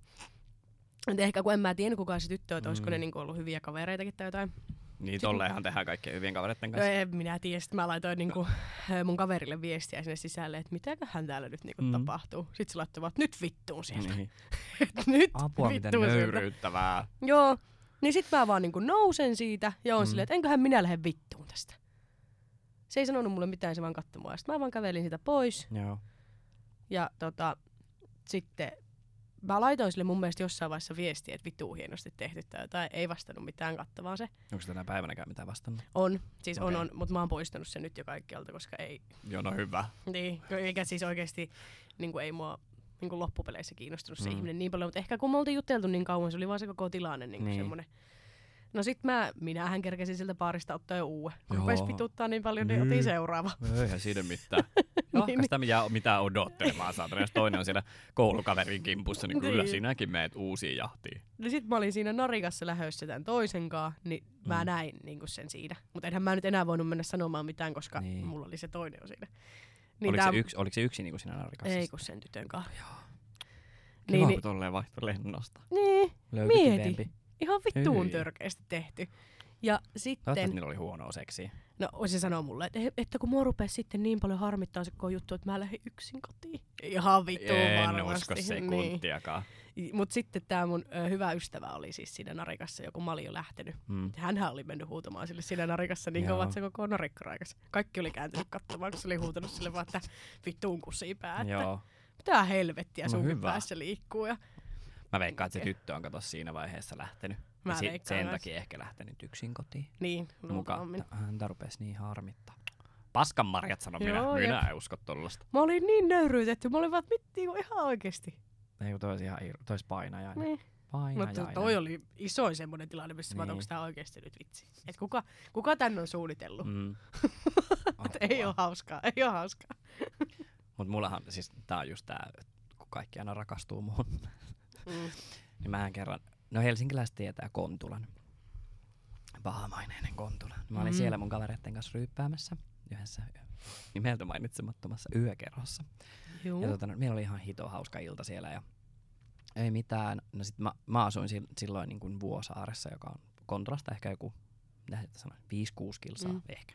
Et ehkä kun en mä tiennyt kukaan se tyttö, että olisiko Mm. ne niinku ollut hyviä kavereitakin tai jotain. Niin, tolleenhan tehdään kaikkien hyvien kavereiden No kanssa. en minä tiedä. Sitten mä laitoin niinku, mun kaverille viestiä sinne sisälle, että mitäköhän täällä nyt niinku Mm. tapahtuu. Sitten se laittoi vaan, että nyt vittuun sieltä. Niin. nyt Apua, miten vittuun sieltä. nöyryyttävää. Joo. Niin sit mä vaan niinku nousen siitä ja on Mm. silleen, että enköhän minä lähde vittuun tästä. Se ei sanonut mulle mitään, se vaan katsoi mua. Sitten mä vaan kävelin sitä pois. Joo. Ja tota, sitten mä laitoin sille mun mielestä jossain vaiheessa viestiä, että vittu hienosti tehty tai jotain. Ei vastannut mitään kattavaa se. Onko se tänä päivänäkään mitään vastannut? On, siis on, Okei. on, mutta mä oon poistanut sen nyt jo kaikkialta, koska ei, Joo, no hyvä. niin, eikä siis oikeesti niin ei mua niin kuin loppupeleissä kiinnostunut se Mm. ihminen niin paljon, mutta ehkä kun me oltiin juteltu niin kauan, se oli vaan se koko tilanne niin Niin. niin. semmoinen. No sit mä, minähän kerkesin siltä baarista ottaa jo uuden. Kun rupes vituttaa niin paljon, niin Niin. otin seuraava. Eihän siinä mitään. Jahka sitä jää mitään odottelemaan, saatana. Jos toinen on siellä koulukaverin kimpussa, niin kyllä Niin. sinäkin meet uusiin jahtiin. No sit mä olin siinä narikassa lähössä tämän toisen kanssa, niin mä Mm. näin niin sen siinä. Mutta enhän mä nyt enää voinut mennä sanomaan mitään, koska Niin. niin. mulla oli se toinen jo siinä. Niin oliko, tää- se yksi, oliko se yksi niin kuin siinä narikassa? Ei kun sen tytön kanssa. Kiva, Niin, kun niin, tolleen vaihto lennosta. niin, Löytyi Mieti. kivempi. ihan vittuun törkeästi tehty. Ja sitten, niillä oli huonoa seksiä. no se sanoo mulle, että, että kun mua rupesi sitten niin paljon harmittaa se koko juttu, että mä lähdin yksin kotiin. Ihan vittuun en varmasti. usko sekuntiakaan. Niin. Mutta sitten tämä mun ö, hyvä ystävä oli siis siinä narikassa, joku mä olin jo lähtenyt. Mm. Hänhän oli mennyt huutamaan sille siinä narikassa niin kauan, että se koko narikka raikas. Kaikki oli kääntynyt katsomaan, kun se oli huutanut sille vaan, että vittuun kusi pää. Että Joo. mitä helvettiä No sunkin hyvä. päässä liikkuu. Ja Mä veikkaan, että se tyttö on kato siinä vaiheessa lähtenyt. Mä ja si- sen takia ehkä lähtenyt yksin kotiin. niin, luultavammin. Häntä rupesi niin harmittaa. Paskan marjat sano minä. Joo, minä jep. en usko tollasta. Mä olin niin nöyryytetty. Mä olin vaan, että mitti ihan oikeesti. Ei kun toi ihan tois painajainen. Niin. Painajainen. Mutta toi oli isoin semmoinen tilanne, missä niin. mä Niin. onko tää oikeesti nyt vitsi. Et kuka, kuka tän on suunnitellut? Mm. Ei oo hauskaa, ei oo hauskaa. Mut mullahan, siis tää on just tää, kun kaikki aina rakastuu muuhun. Mm. niin mähän kerran, no helsinkiläiset tietää Kontulan. Pahamaineinen Kontula. Mä olin Mm. siellä mun kavereiden kanssa ryyppäämässä yhdessä nimeltä mainitsemattomassa yökerhossa. Juu. Ja tota, no, meillä oli ihan hito hauska ilta siellä ja ei mitään. No sit mä, mä asuin sil- silloin niin kuin Vuosaaressa, joka on Kontulasta ehkä joku, mitä sanoa, 5-6 kilsaa Mm. ehkä.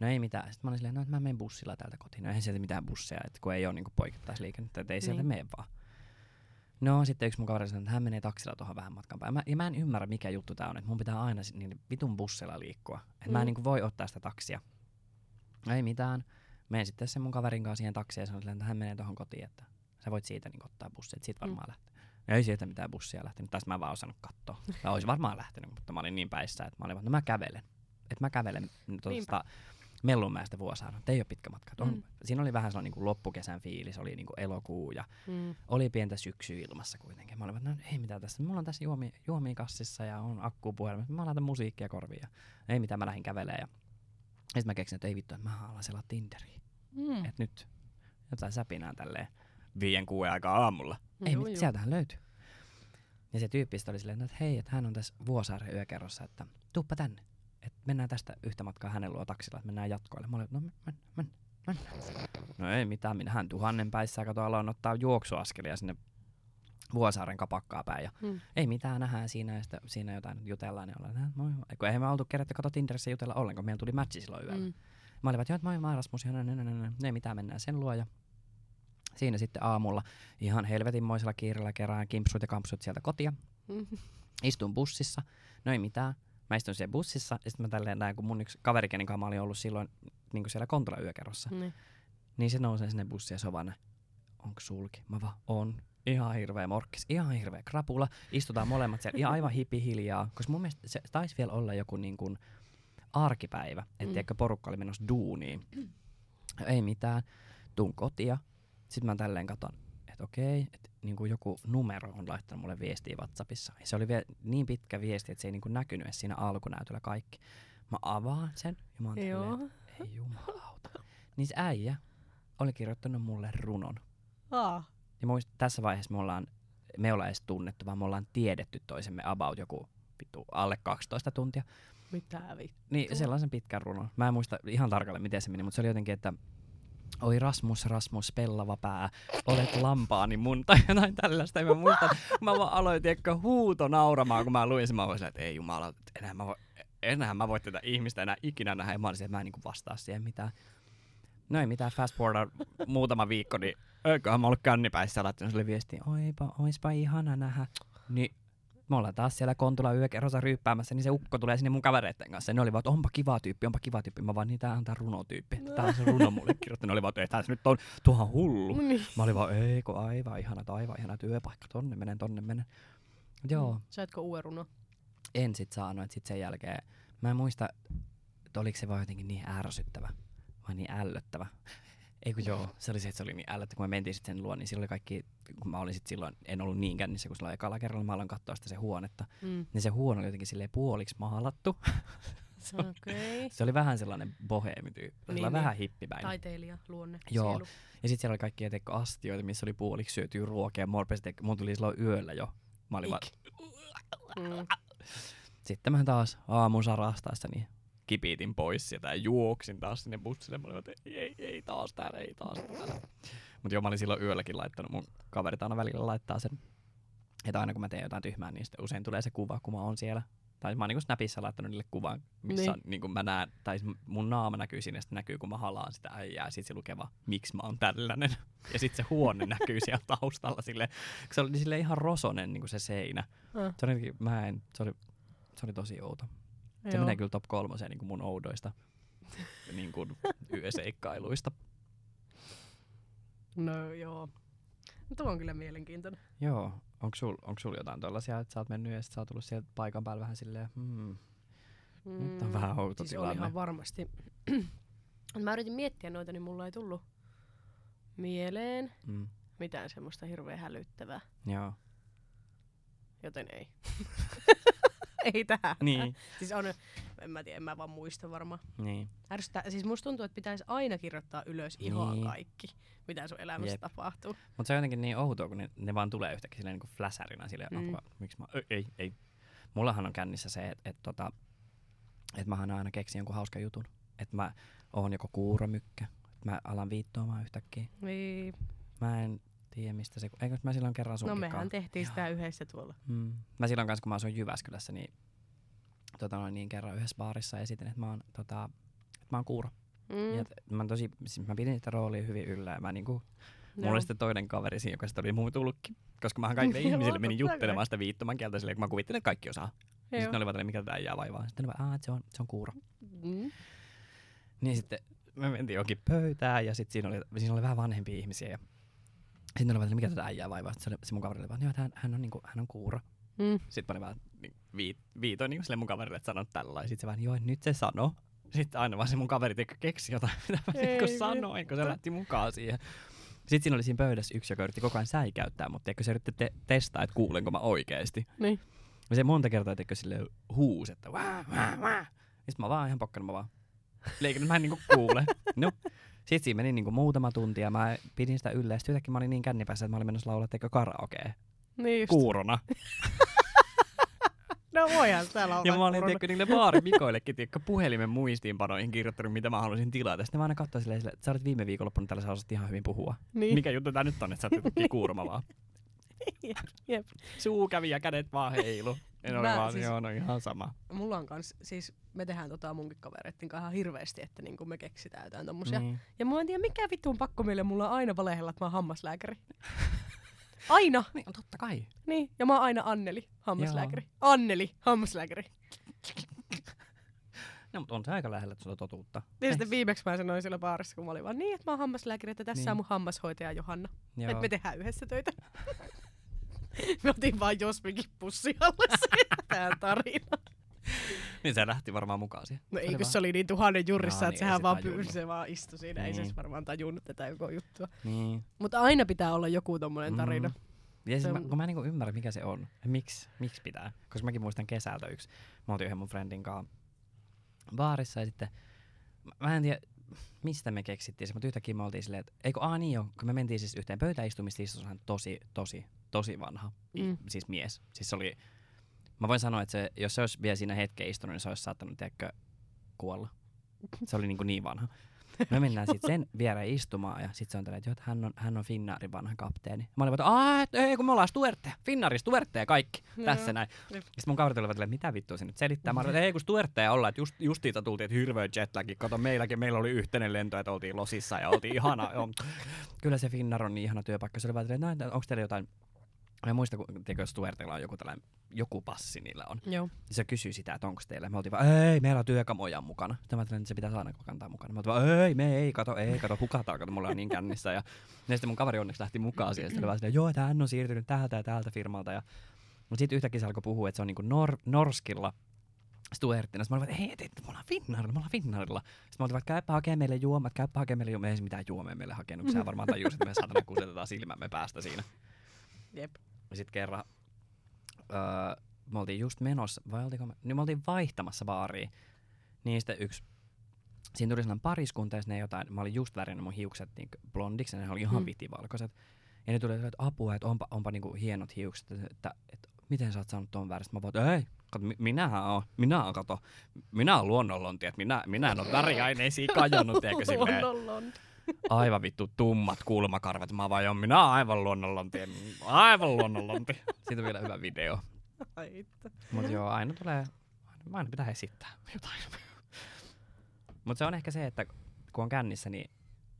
No ei mitään. Sitten mä olin silleen, no, että mä menen bussilla täältä kotiin. No eihän sieltä mitään busseja, että kun ei ole niin poikittaisliikennettä, että ei sieltä Niin. mene vaan. No sitten yksi mun kaveri sanoi, että hän menee taksilla tuohon vähän matkan päähän. Mä, ja mä en ymmärrä, mikä juttu tää on, että mun pitää aina sit niin vitun bussilla liikkua. Että mm. mä en niin voi ottaa sitä taksia. No ei mitään. Menen sitten sen mun kaverin kanssa siihen taksiin ja sanoin, että hän menee tuohon kotiin, että sä voit siitä niin ottaa bussia, että siitä varmaan mm. lähtee. No ei sieltä mitään bussia lähtenyt, taas mä en vaan osannut katsoa. Mä olisin varmaan lähtenyt, mutta mä olin niin päissä, että mä olin vaan, no mä kävelen. Että mä kävelen tuosta Mellunmäestä Vuosaareen. Että ei ole pitkä matka. Mm. Mm. Siinä oli vähän sellainen niin kuin loppukesän fiilis, oli niin kuin elokuu ja Mm. oli pientä syksyä ilmassa kuitenkin. Mä olin, vaan, no ei mitään tässä. Mulla on tässä juomi, juomia kassissa ja on akku puhelimessa. Mä laitan musiikkia korviin ja ei mitään, mä lähdin kävelemään. Ja sitten mä keksin, että ei vittu, että mä alan selaa Tinderiä. Mm. Että nyt jotain säpinää tälleen viien kuuden aikaa aamulla. Ei Juu, mitään, sieltähän löytyy. Ja se tyyppi sitten oli silleen, että hei, että hän on tässä Vuosaaren yökerrossa, että tuuppa tänne. Että mennään tästä yhtä matkaa hänen luo taksilla, että mennään jatkoille. Mä olin, no mennään, mennään, mennään. No ei mitään, minähän tuhannen päissä kato aloin ottaa juoksuaskelia sinne Vuosaaren kapakkaa päin. Ja Mm. ei mitään, nähdään siinä ja sitten siinä jotain jutellaan. Ja ollaan, moi, moi. kun eihän me oltu kerätty kato Tinderissä jutella ollenkaan, meillä tuli matchi silloin yöllä. Mm. Mä olin, että joo, että moi, mä Rasmus, ja näin, näin, näin, näin. ei mitään, mennään sen luo. Ja siinä sitten aamulla ihan helvetinmoisella kiireellä kerään kimpsut ja kampsut sieltä kotia. Mm. Istun bussissa, no ei mitään. Mä istun siellä bussissa ja sitten mä tälleen näin, kun mun yksi kaveri, kenen kanssa mä olin ollut silloin niin kuin siellä Kontola yökerrossa, Niin. niin se nousee sinne bussiin ja se on vaan onko sulki? Mä vaan, on. Ihan hirveä morkkis, ihan hirveä krapula. Istutaan molemmat siellä ihan aivan hipi hiljaa, koska mun mielestä se taisi vielä olla joku niin kuin arkipäivä, että Mm. mm. porukka oli menossa duuniin. Ei mitään, tuun kotia. Sitten mä tälleen katon, että okei, että niin kuin joku numero on laittanut mulle viestiä WhatsAppissa. Ja se oli vielä niin pitkä viesti, että se ei niin kuin näkynyt edes siinä alkunäytöllä kaikki. Mä avaan sen ja mä oon tälleen, ei jumalauta. Niin se äijä oli kirjoittanut mulle runon. Aa. Ja muist, tässä vaiheessa me ollaan, me ollaan edes tunnettu, vaan me ollaan tiedetty toisemme about joku vittu alle 12 tuntia. Mitä vittu. Niin sellaisen pitkän runon. Mä en muista ihan tarkalleen, miten se meni, mutta se oli jotenkin, että Oi Rasmus, Rasmus, pellava pää, olet lampaani mun, tai jotain tällaista. Ja mä muistan, mä vaan aloin tiedätkö, huuto nauramaan, kun mä luin sen. Mä silleen, että ei jumala, enää mä voi, enää mä voi tätä ihmistä enää ikinä nähdä. Ja mä olisin, että mä en niin vastaa siihen mitään. No ei mitään, fast forward muutama viikko, niin eiköhän mä ollut kännipäissä laittanut sille viestiä, oipa, oispa ihana nähdä. Niin me ollaan taas siellä Kontula yökerrossa ryyppäämässä, niin se ukko tulee sinne mun kavereiden kanssa. Ja ne olivat, että onpa kiva tyyppi, onpa kiva tyyppi. Mä vaan, niin tää on tää runotyyppi. Tää on se runo mulle kirjoittanut. Ne olivat, että se nyt on tuohan hullu. Niin. Mä olin vaan, ei kun aivan ihana, aivan ihana työpaikka, tonne menen, tonne menen. Joo, Saitko uuden runo? en sit saanut, että sit sen jälkeen, mä en muista, että oliko se vaan jotenkin niin ärsyttävä vai niin ällöttävä. Ei kun joo, se oli se, että se oli niin ällöttävä. Kun me mentiin sitten sen luo, niin silloin kaikki, kun mä olin sit silloin, en ollut niin kännissä, kun silloin ekalla kerralla mä aloin katsoa sitä se huonetta. Mm. Niin se huone oli jotenkin silleen puoliksi maalattu. se, oli, Okei. se oli vähän sellainen boheemityyppi, Niin, niin, vähän hippipäin. Taiteilija, luonne, Joo. sielu. Ja sitten siellä oli kaikkia teikko astioita, missä oli puoliksi syötyä ruokia. Mun tuli silloin yöllä jo. Mä olin vaan. Mm. sitten mä taas aamun sarastaessa niin kipitin pois sieltä ja juoksin taas sinne bussille. Mä olin, että ei, ei, ei taas täällä, ei taas täällä. Mutta joo, mä olin silloin yölläkin laittanut, mun kaverit aina välillä laittaa sen, että aina kun mä teen jotain tyhmää, niin sitten usein tulee se kuva, kun mä oon siellä. Tai mä oon niinku Snapissa laittanut niille kuvan, missä Niin. niin mä näen, tai mun naama näkyy siinä, ja sitten näkyy, kun mä halaan sitä äijää, sit se lukee vaan, miksi mä oon tällainen. Ja sitten se huone näkyy siellä taustalla sille, se oli sille ihan rosonen niin se seinä. Ah. Se oli, mä en, se oli, se oli tosi outo. Se Joo. menee kyllä top kolmoseen niin kuin mun oudoista niin kuin yöseikkailuista. No joo. No, Tuo on kyllä mielenkiintoinen. Joo. Onko sul, onko sul jotain tollasia, että sä oot mennyt ja sit sä oot tullut sieltä paikan päällä vähän silleen, hmm, nyt on vähän outo siis on tilanne. ihan varmasti. mä yritin miettiä noita, niin mulla ei tullut mieleen Mm, mitään semmoista hirveän hälyttävää. joo. Joten ei. ei tähän. Niin, Siis on, en mä tiedä, en mä vaan muista varmaan. niin. Ärsyttää, siis musta tuntuu, että pitäisi aina kirjoittaa ylös ihan Niin. kaikki, mitä sun elämässä Jep. tapahtuu. Mutta se on jotenkin niin outoa, kun ne, ne vaan tulee yhtäkkiä silleen niin flasherina silleen, Mm. mm. miksi mä, ei, ei, ei. Mullahan on kännissä se, että et, tota, et mähän aina keksin jonkun hauskan jutun. Että mä oon joko kuuromykkä, että mä alan viittoamaan yhtäkkiä. Niin. Mä en tiedä mistä se, eikö mä silloin kerran No sunkin mehän kanssa- tehtiin sitä yhdessä tuolla. Mm. Mä silloin kanssa, kun mä asuin Jyväskylässä, niin, tota noin, niin kerran yhdessä baarissa esitin, että mä oon, tota, että mä oon kuuro. Mm. Ja mä, tosi, siis mä pidin sitä roolia hyvin yllä ja mä niinku, mulla Joo. oli sitten toinen kaveri siinä, joka sitten oli muu tulkki. Koska mähän kaikille Joo, ihmisille menin juttelemaan sitä viittoman kieltä silleen, kun mä kuvittelin, että kaikki osaa. Ja Joo. sitten ne olivat, että mikä tätä jää vaivaa. Sitten ne olivat, että se on, se on kuuro. Mm. Niin sitten me mentiin johonkin pöytään ja sitten siinä oli, siinä oli vähän vanhempia ihmisiä. Ja sitten että mikä tätä äijää vaivaa. Se, oli, se mun kaveri oli vaan, "Joo, että hän, hän, on, niinku, hän on kuuro. Mm. Sitten mä olin vaan niin, viit, viitoin niin sille mun kaverille, että sanon tällä. Ja sitten se vaan, joo, nyt se sano. Sitten aina vaan se mun kaveri keksi jotain, mitä mä Ei niin sanoin, kun se lähti mukaan siihen. Sitten siinä oli siinä pöydässä yksi, joka yritti koko ajan säikäyttää, mutta eikö se yritti te- testaa, että kuulenko mä oikeesti. Niin. Ja se monta kertaa teikö sille huusi, että vää, vää, vää. Sitten mä vaan ihan pokkana, mä vaan leikin, että mä en niinku kuule. No. Sitten siinä meni niinku muutama tunti ja mä pidin sitä yllä. Ja sitten yhtäkkiä mä olin niin kännipässä, että mä olin menossa laulaa teikö karaokea Niin just. kuurona. No voihan sitä laulaa. Ja mä olin tiedätkö, niille baarimikoillekin tiedätkö, puhelimen muistiinpanoihin kirjoittanut, mitä mä haluaisin tilata. Sitten mä aina katsoin silleen, että sä olet viime viikonloppuna tällä sä osaat ihan hyvin puhua. Niin. Mikä juttu tää nyt on, että sä oot kuuroma vaan. Jep, Jep. Suu kävi ja kädet vaan heilu. En ole Mä vaan, siis- joo, no ihan sama. Mulla on kans, siis me tehdään tota munkin kavereitten kanssa ihan hirveästi, että niinku me keksitään jotain tommosia. Niin. Ja mä en tiedä mikä vittu on pakko meille, mulla on aina valehella, että mä oon hammaslääkäri. Aina! niin, no totta kai. Niin, ja mä oon aina Anneli, hammaslääkäri. Anneli, hammaslääkäri. No, mutta on se aika lähellä tuota totuutta. Ja sitten viimeksi mä sanoin siellä baarissa, kun mä olin vaan niin, että mä oon hammaslääkäri, että tässä Niin. on mun hammashoitaja Johanna. Joo. Että me tehdään yhdessä töitä. me otin vaan Josmikin pussi alle siihen tähän tarinaan. Niin se lähti varmaan mukaan siihen. No Se ei, oli kun vaan- se oli niin tuhannen jurissa, Jaa, että niin, sehän se vaan, tajunnut. py- se vaan istui siinä. Ei se Niin. edes varmaan tajunnut tätä koko juttua. Niin. Mutta aina pitää olla joku tommonen tarina. Mm. Ja Se siis mä, on- kun mä en niinku ymmärrä, mikä se on. Miksi, miksi pitää? Koska mäkin muistan kesältä yksi. Mä oltiin yhden mun friendin kanssa baarissa ja sitten mä- en tiedä, mistä me keksittiin se, mutta yhtäkkiä me oltiin silleen, että eikö, aa niin joo, kun me mentiin siis yhteen pöytäistumislistossa hän tosi, tosi, tosi vanha, Mm. siis mies. Siis se oli, mä voin sanoa, että se, jos se olisi vielä siinä hetken istunut, niin se olisi saattanut, tiedätkö, kuolla. Se oli niin, kuin niin vanha. Me mennään sitten sen viereen istumaan ja sitten se on tällä, että, hän on, hän on Finnaarin vanha kapteeni. Mä olin että aah, ei kun me ollaan Stuartteja, Finnaarin Stuartteja kaikki, Joo. tässä näin. Sitten mun kaverit olivat, että mitä vittua se nyt selittää. Mä olin, että ei kun Stuartteja ollaan, että just, justiinsa tultiin, että hirveä jetlagi. Kato meilläkin, meillä oli yhteinen lento, että oltiin losissa ja oltiin ihana. Kyllä se Finnar on niin ihana työpaikka. Se oli vaan, että onko teillä jotain Mä en muista, kun tiedätkö, Stuartilla on joku tällainen, joku passi niillä on. Joo. Se kysyi sitä, että onko teillä. Me oltiin vaan, ei, meillä on työkamoja mukana. Sitten mä että se pitää aina kantaa mukana. Mä oltiin vaan, ei, me ei, kato, ei, kato, hukataan, kato, mulla on niin kännissä. Ja, ja sitten mun kaveri onneksi lähti mukaan siihen. Sitten oli vaan silleen, joo, että hän on siirtynyt täältä ja täältä firmalta. Ja, mutta sitten yhtäkkiä se alkoi puhua, että se on niinku nor- Norskilla Stuarttina. Sitten mä olin, että hei, et, et, me ollaan Finnaarilla, me ollaan Finnaarilla. Sitten mä olin, että käypä hakemaan meille juomat, käypä hakemaan meille juomat. Ei se mitään juomia meille hakenut, kun sä varmaan tajusit, että me saatana kusetetaan silmämme päästä siinä. Jep. Ja sitten kerran öö, me oltiin just menossa, vai oltiinko me, niin me oltiin vaihtamassa baariin. Niin sitten yksi, siinä tuli sellainen pariskunta, ja ne jotain, mä olin just värinnyt mun hiukset niin blondiksi, ja ne oli ihan Mm. vitivalkoiset. Ja ne tuli, että apua, että onpa, onpa niinku hienot hiukset, että, että, että miten sä oot saanut ton väristä. Mä voin, ei, kato, mi- minähän oon, minä oon, kato, minä oon luonnonlonti, että minä, minä en ole väriaineisiin kajonnut, eikö silleen Luonnollon. Aivan vittu tummat kulmakarvat. Mä vaan, minä oon aivan luonnonlonti, aivan luonnonlonti. Siitä on vielä hyvä video. Mutta joo, aina tulee, aina, pitää esittää jotain. Mutta se on ehkä se, että kun on kännissä, niin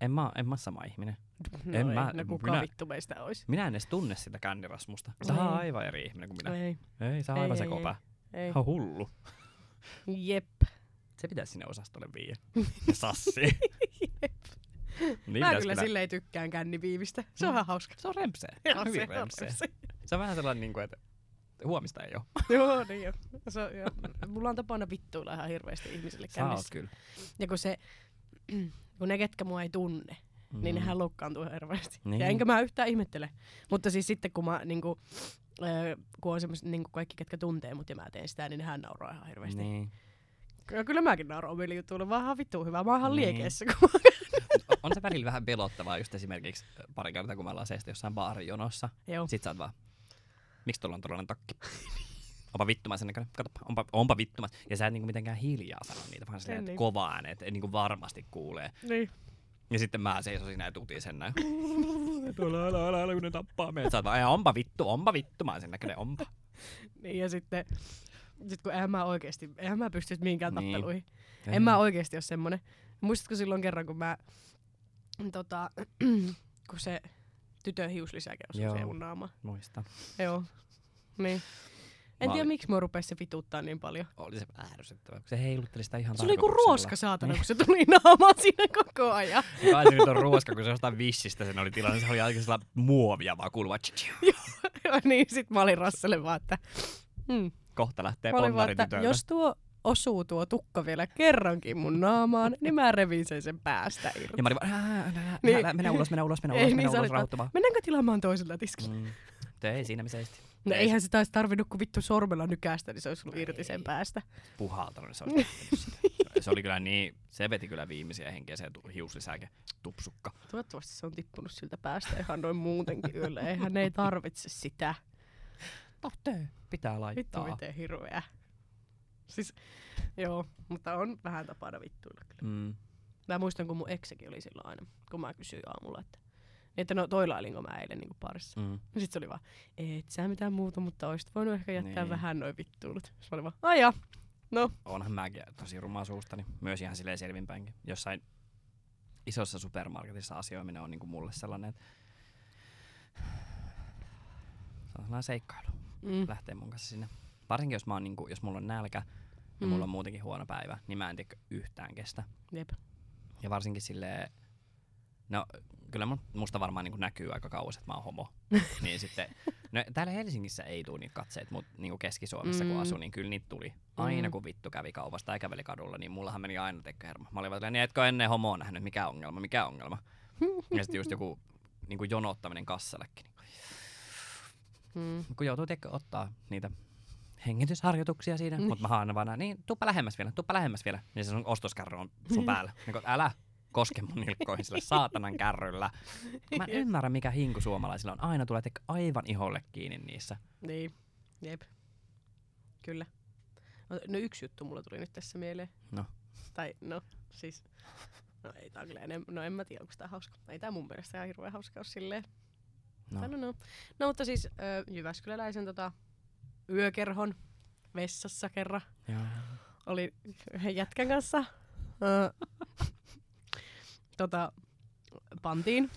en mä, en mä sama ihminen. No En ei, mä- no kuka minä- vittu meistä olisi. Minä en edes tunne sitä kännirasmusta. Sä Ei. oot aivan eri ihminen kuin minä. Ei, Ei, sä Ei, aivan ei, sekopää. ei. On hullu. Jep. Se pitäisi sinne osastolle viiä. Sassi. Jep. Niin Mä kyllä silleen tykkään känniviivistä. Se on Mm. ihan hauska. Se on rempseä. Joo, Hyvin se on rempseä. se. On vähän sellainen, niin kuin, että huomista ei ole. Joo, niin jo. Se, joo. Mulla on tapana vittuilla ihan hirveästi ihmisille Sä kännissä. kyllä. Ja kun se, kun ne ketkä mua ei tunne, mm. niin nehän loukkaantuu hirveästi. Niin. Ja enkä mä yhtään ihmettele. Mutta siis sitten kun mä niinku, ö, kun on semmoset niinku kaikki ketkä tuntee mut ja mä teen sitä, niin nehän nauraa ihan hirveästi. Niin. Kyllä, kyllä mäkin nauran omille jutuille, vaan ihan vittu hyvä. Mä oon ihan Niin. liekeissä. Kun mä... On se välillä vähän pelottavaa just esimerkiksi pari kertaa, kun me ollaan seistä jossain baarijonossa. Joo. Sit sä oot vaan, miksi tuolla on tuollainen takki? Onpa vittumaisen näköinen. Katoppa, onpa, onpa vittumas. Ja sä et niinku mitenkään hiljaa sano niitä, vaan silleen, niin. kova ääne, että niinku varmasti kuulee. Niin. Ja sitten mä seison siinä ja tutin sen näin. Tuolla älä, älä, älä, kun ne tappaa meidät. Sä oot vaan, "Ei, onpa vittu, onpa vittumaisen näköinen, onpa. niin. Ja sitten, sit kun eihän mä oikeesti, eihän mä pysty mihinkään Niin. tappeluihin. En mä oikeesti ole semmonen. Muistatko silloin kerran, kun mä, tota, kun se tytön hiuslisäke osui naamaan. Muistan. Joo. Niin. En Mä tiedä, olin- miksi mua rupesi se vituttaa niin paljon. Oli se ärsyttävää, kun se heilutteli sitä ihan Se oli kuin ruoska saatana, kun se tuli naamaan siinä koko ajan. Kai se nyt on ruoska, kun se jostain vissistä sen oli tilanne. Se oli aika sellainen muovia vaan kuuluva. Joo, niin sit mä olin Rasselle vaan, että hmm. Kohta lähtee mä olin vaan, ponnari että tytölle. jos tuo osuu tuo tukka vielä kerrankin mun naamaan, niin mä revin sen sen päästä irti. Ja mä olin vaan, "Ää, älä, älä, Niin. mennä ulos, mennä ulos, mennä ulos, niin mennä ulos, rauhoittumaan. Mennäänkö tilaamaan toisella tiskillä? Mm. Ei siinä me seisti. No Ei eihän se taisi tarvinnut kuin vittu sormella nykästä, niin se olisi ollut irti sen päästä. puhaltanut, niin se olisi sitä. Se oli kyllä niin, se veti kyllä viimeisiä henkeä se hiuslisäke tupsukka. Toivottavasti se on tippunut siltä päästä ihan noin muutenkin yöllä. Eihän ne ei tarvitse sitä. Tohtee. Pitää Vittu laittaa. miten hirveä. Siis, joo, mutta on vähän tapana vittuilla kyllä. Mm. Mä muistan, kun mun eksekin oli silloin aina, kun mä kysyin aamulla, että, että no toilailinko mä eilen niin parissa. Mm. Ja sit se oli vaan, et sä mitään muuta, mutta oisit voinut ehkä jättää Niin. vähän noin vittuilut. Sitten mä olin vaan, aja, no. Onhan mäkin tosi rumaa suustani. Myös ihan silleen selvinpäinkin. Jossain isossa supermarketissa asioiminen on niinku mulle sellainen, että se on sellainen seikkailu. Mm. Lähtee mun kanssa sinne. Varsinkin jos, mä oon, niinku, jos mulla on nälkä ja Mm. mulla on muutenkin huono päivä, niin mä en tiedä yhtään kestä. Jep. Ja varsinkin silleen, no kyllä mun- musta varmaan niin näkyy aika kauas, että mä oon homo. niin sitten, no täällä Helsingissä ei tule niitä katseet, mutta niin Keski-Suomessa kun Mm. asun, niin kyllä niitä tuli. Aina Mm. kun vittu kävi kaupasta tai käveli kadulla, niin mullahan meni aina tekkä hermo. Mä olin vaan, niin etkö ennen homoa nähnyt, mikä ongelma, mikä ongelma. ja sitten just joku niin kuin jonottaminen kassallekin. Mm. Kun joutuu tekö ottaa niitä hengitysharjoituksia siinä, Niin. mutta mä aina vaan, niin tuppa lähemmäs vielä, tuppa lähemmäs vielä. Niin se sun ostoskärry on sun Niin. päällä. Niin älä koske mun nilkkoihin sillä saatanan kärryllä. Mä en ymmärrä, mikä hinku suomalaisilla on. Aina tulee aivan iholle kiinni niissä. Niin, jep. Kyllä. No, No yksi juttu mulla tuli nyt tässä mieleen. No. Tai no, siis No ei tää on kyllä enem- no en mä tiedä, onko tää hauska. Ei tää mun mielestä ihan hirveän hauska ole silleen. No. No. No, no. no mutta siis ö, Jyväskyläläisen tota, yökerhon vessassa kerran Joo. oli yhden jätkän kanssa. Ö, tota, pantiin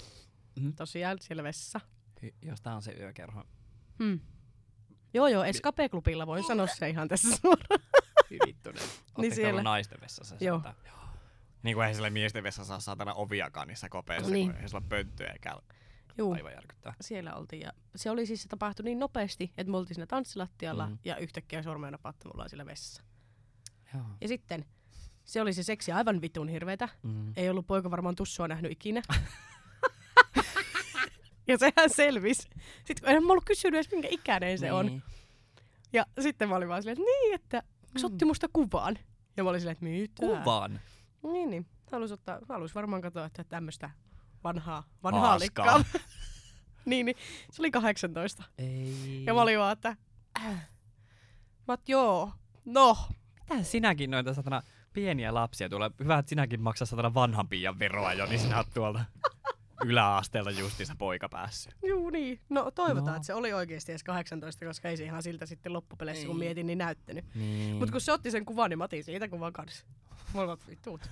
Mhm. tosiaan siellä vessassa. Y- Jos tää on se yökerho. Hmm. Joo joo, Escape-klubilla voin sanoa se ihan tässä suoraan. Vittu, ne. Niin siellä. naisten vessassa Joo. sieltä? Niin kuin ei sillä miesten vessassa saa saatana oviakaan niissä kopeissa, Niin. kun ei sulla pönttöä eikä Juu, aivan järkyttää. siellä oltiin ja se oli siis se tapahtui niin nopeasti, että me oltiin siinä tanssilattialla Mhm. ja yhtäkkiä sormea napattu mulla siellä vessassa. Joo. Ja sitten se oli se seksi aivan vitun hirveetä. Mm. Ei ollut poika varmaan tussua nähnyt ikinä. ja sehän selvisi. Sitten kun en mä ollut kysynyt edes minkä ikäinen se on. Niin. Ja sitten mä olin vaan silleen, että niin, että se otti musta kuvan. Ja mä olin silleen, että mitä? Kuvan. Niin, niin. Halus, ottaa, halus varmaan katsoa, että tämmöistä vanhaa, vanhaa likkaa. niin, niin. Se oli 18. Ei. Ja mä olin vaan, että... Äh. Mä oot, joo, no. Mitä sinäkin noita satana pieniä lapsia tuolla? Hyvä, että sinäkin maksaa satana vanhan piian veroa jo, niin sinä oot tuolta yläasteelta justiinsa poika päässyt. Juu niin. No toivotaan, No. että se oli oikeasti edes 18, koska ei se ihan siltä sitten loppupeleissä, kun Ei. mietin, niin näyttänyt. Niin. Mutta kun se otti sen kuvan, niin mä otin siitä kuvan kanssa. Vaan, vittuut.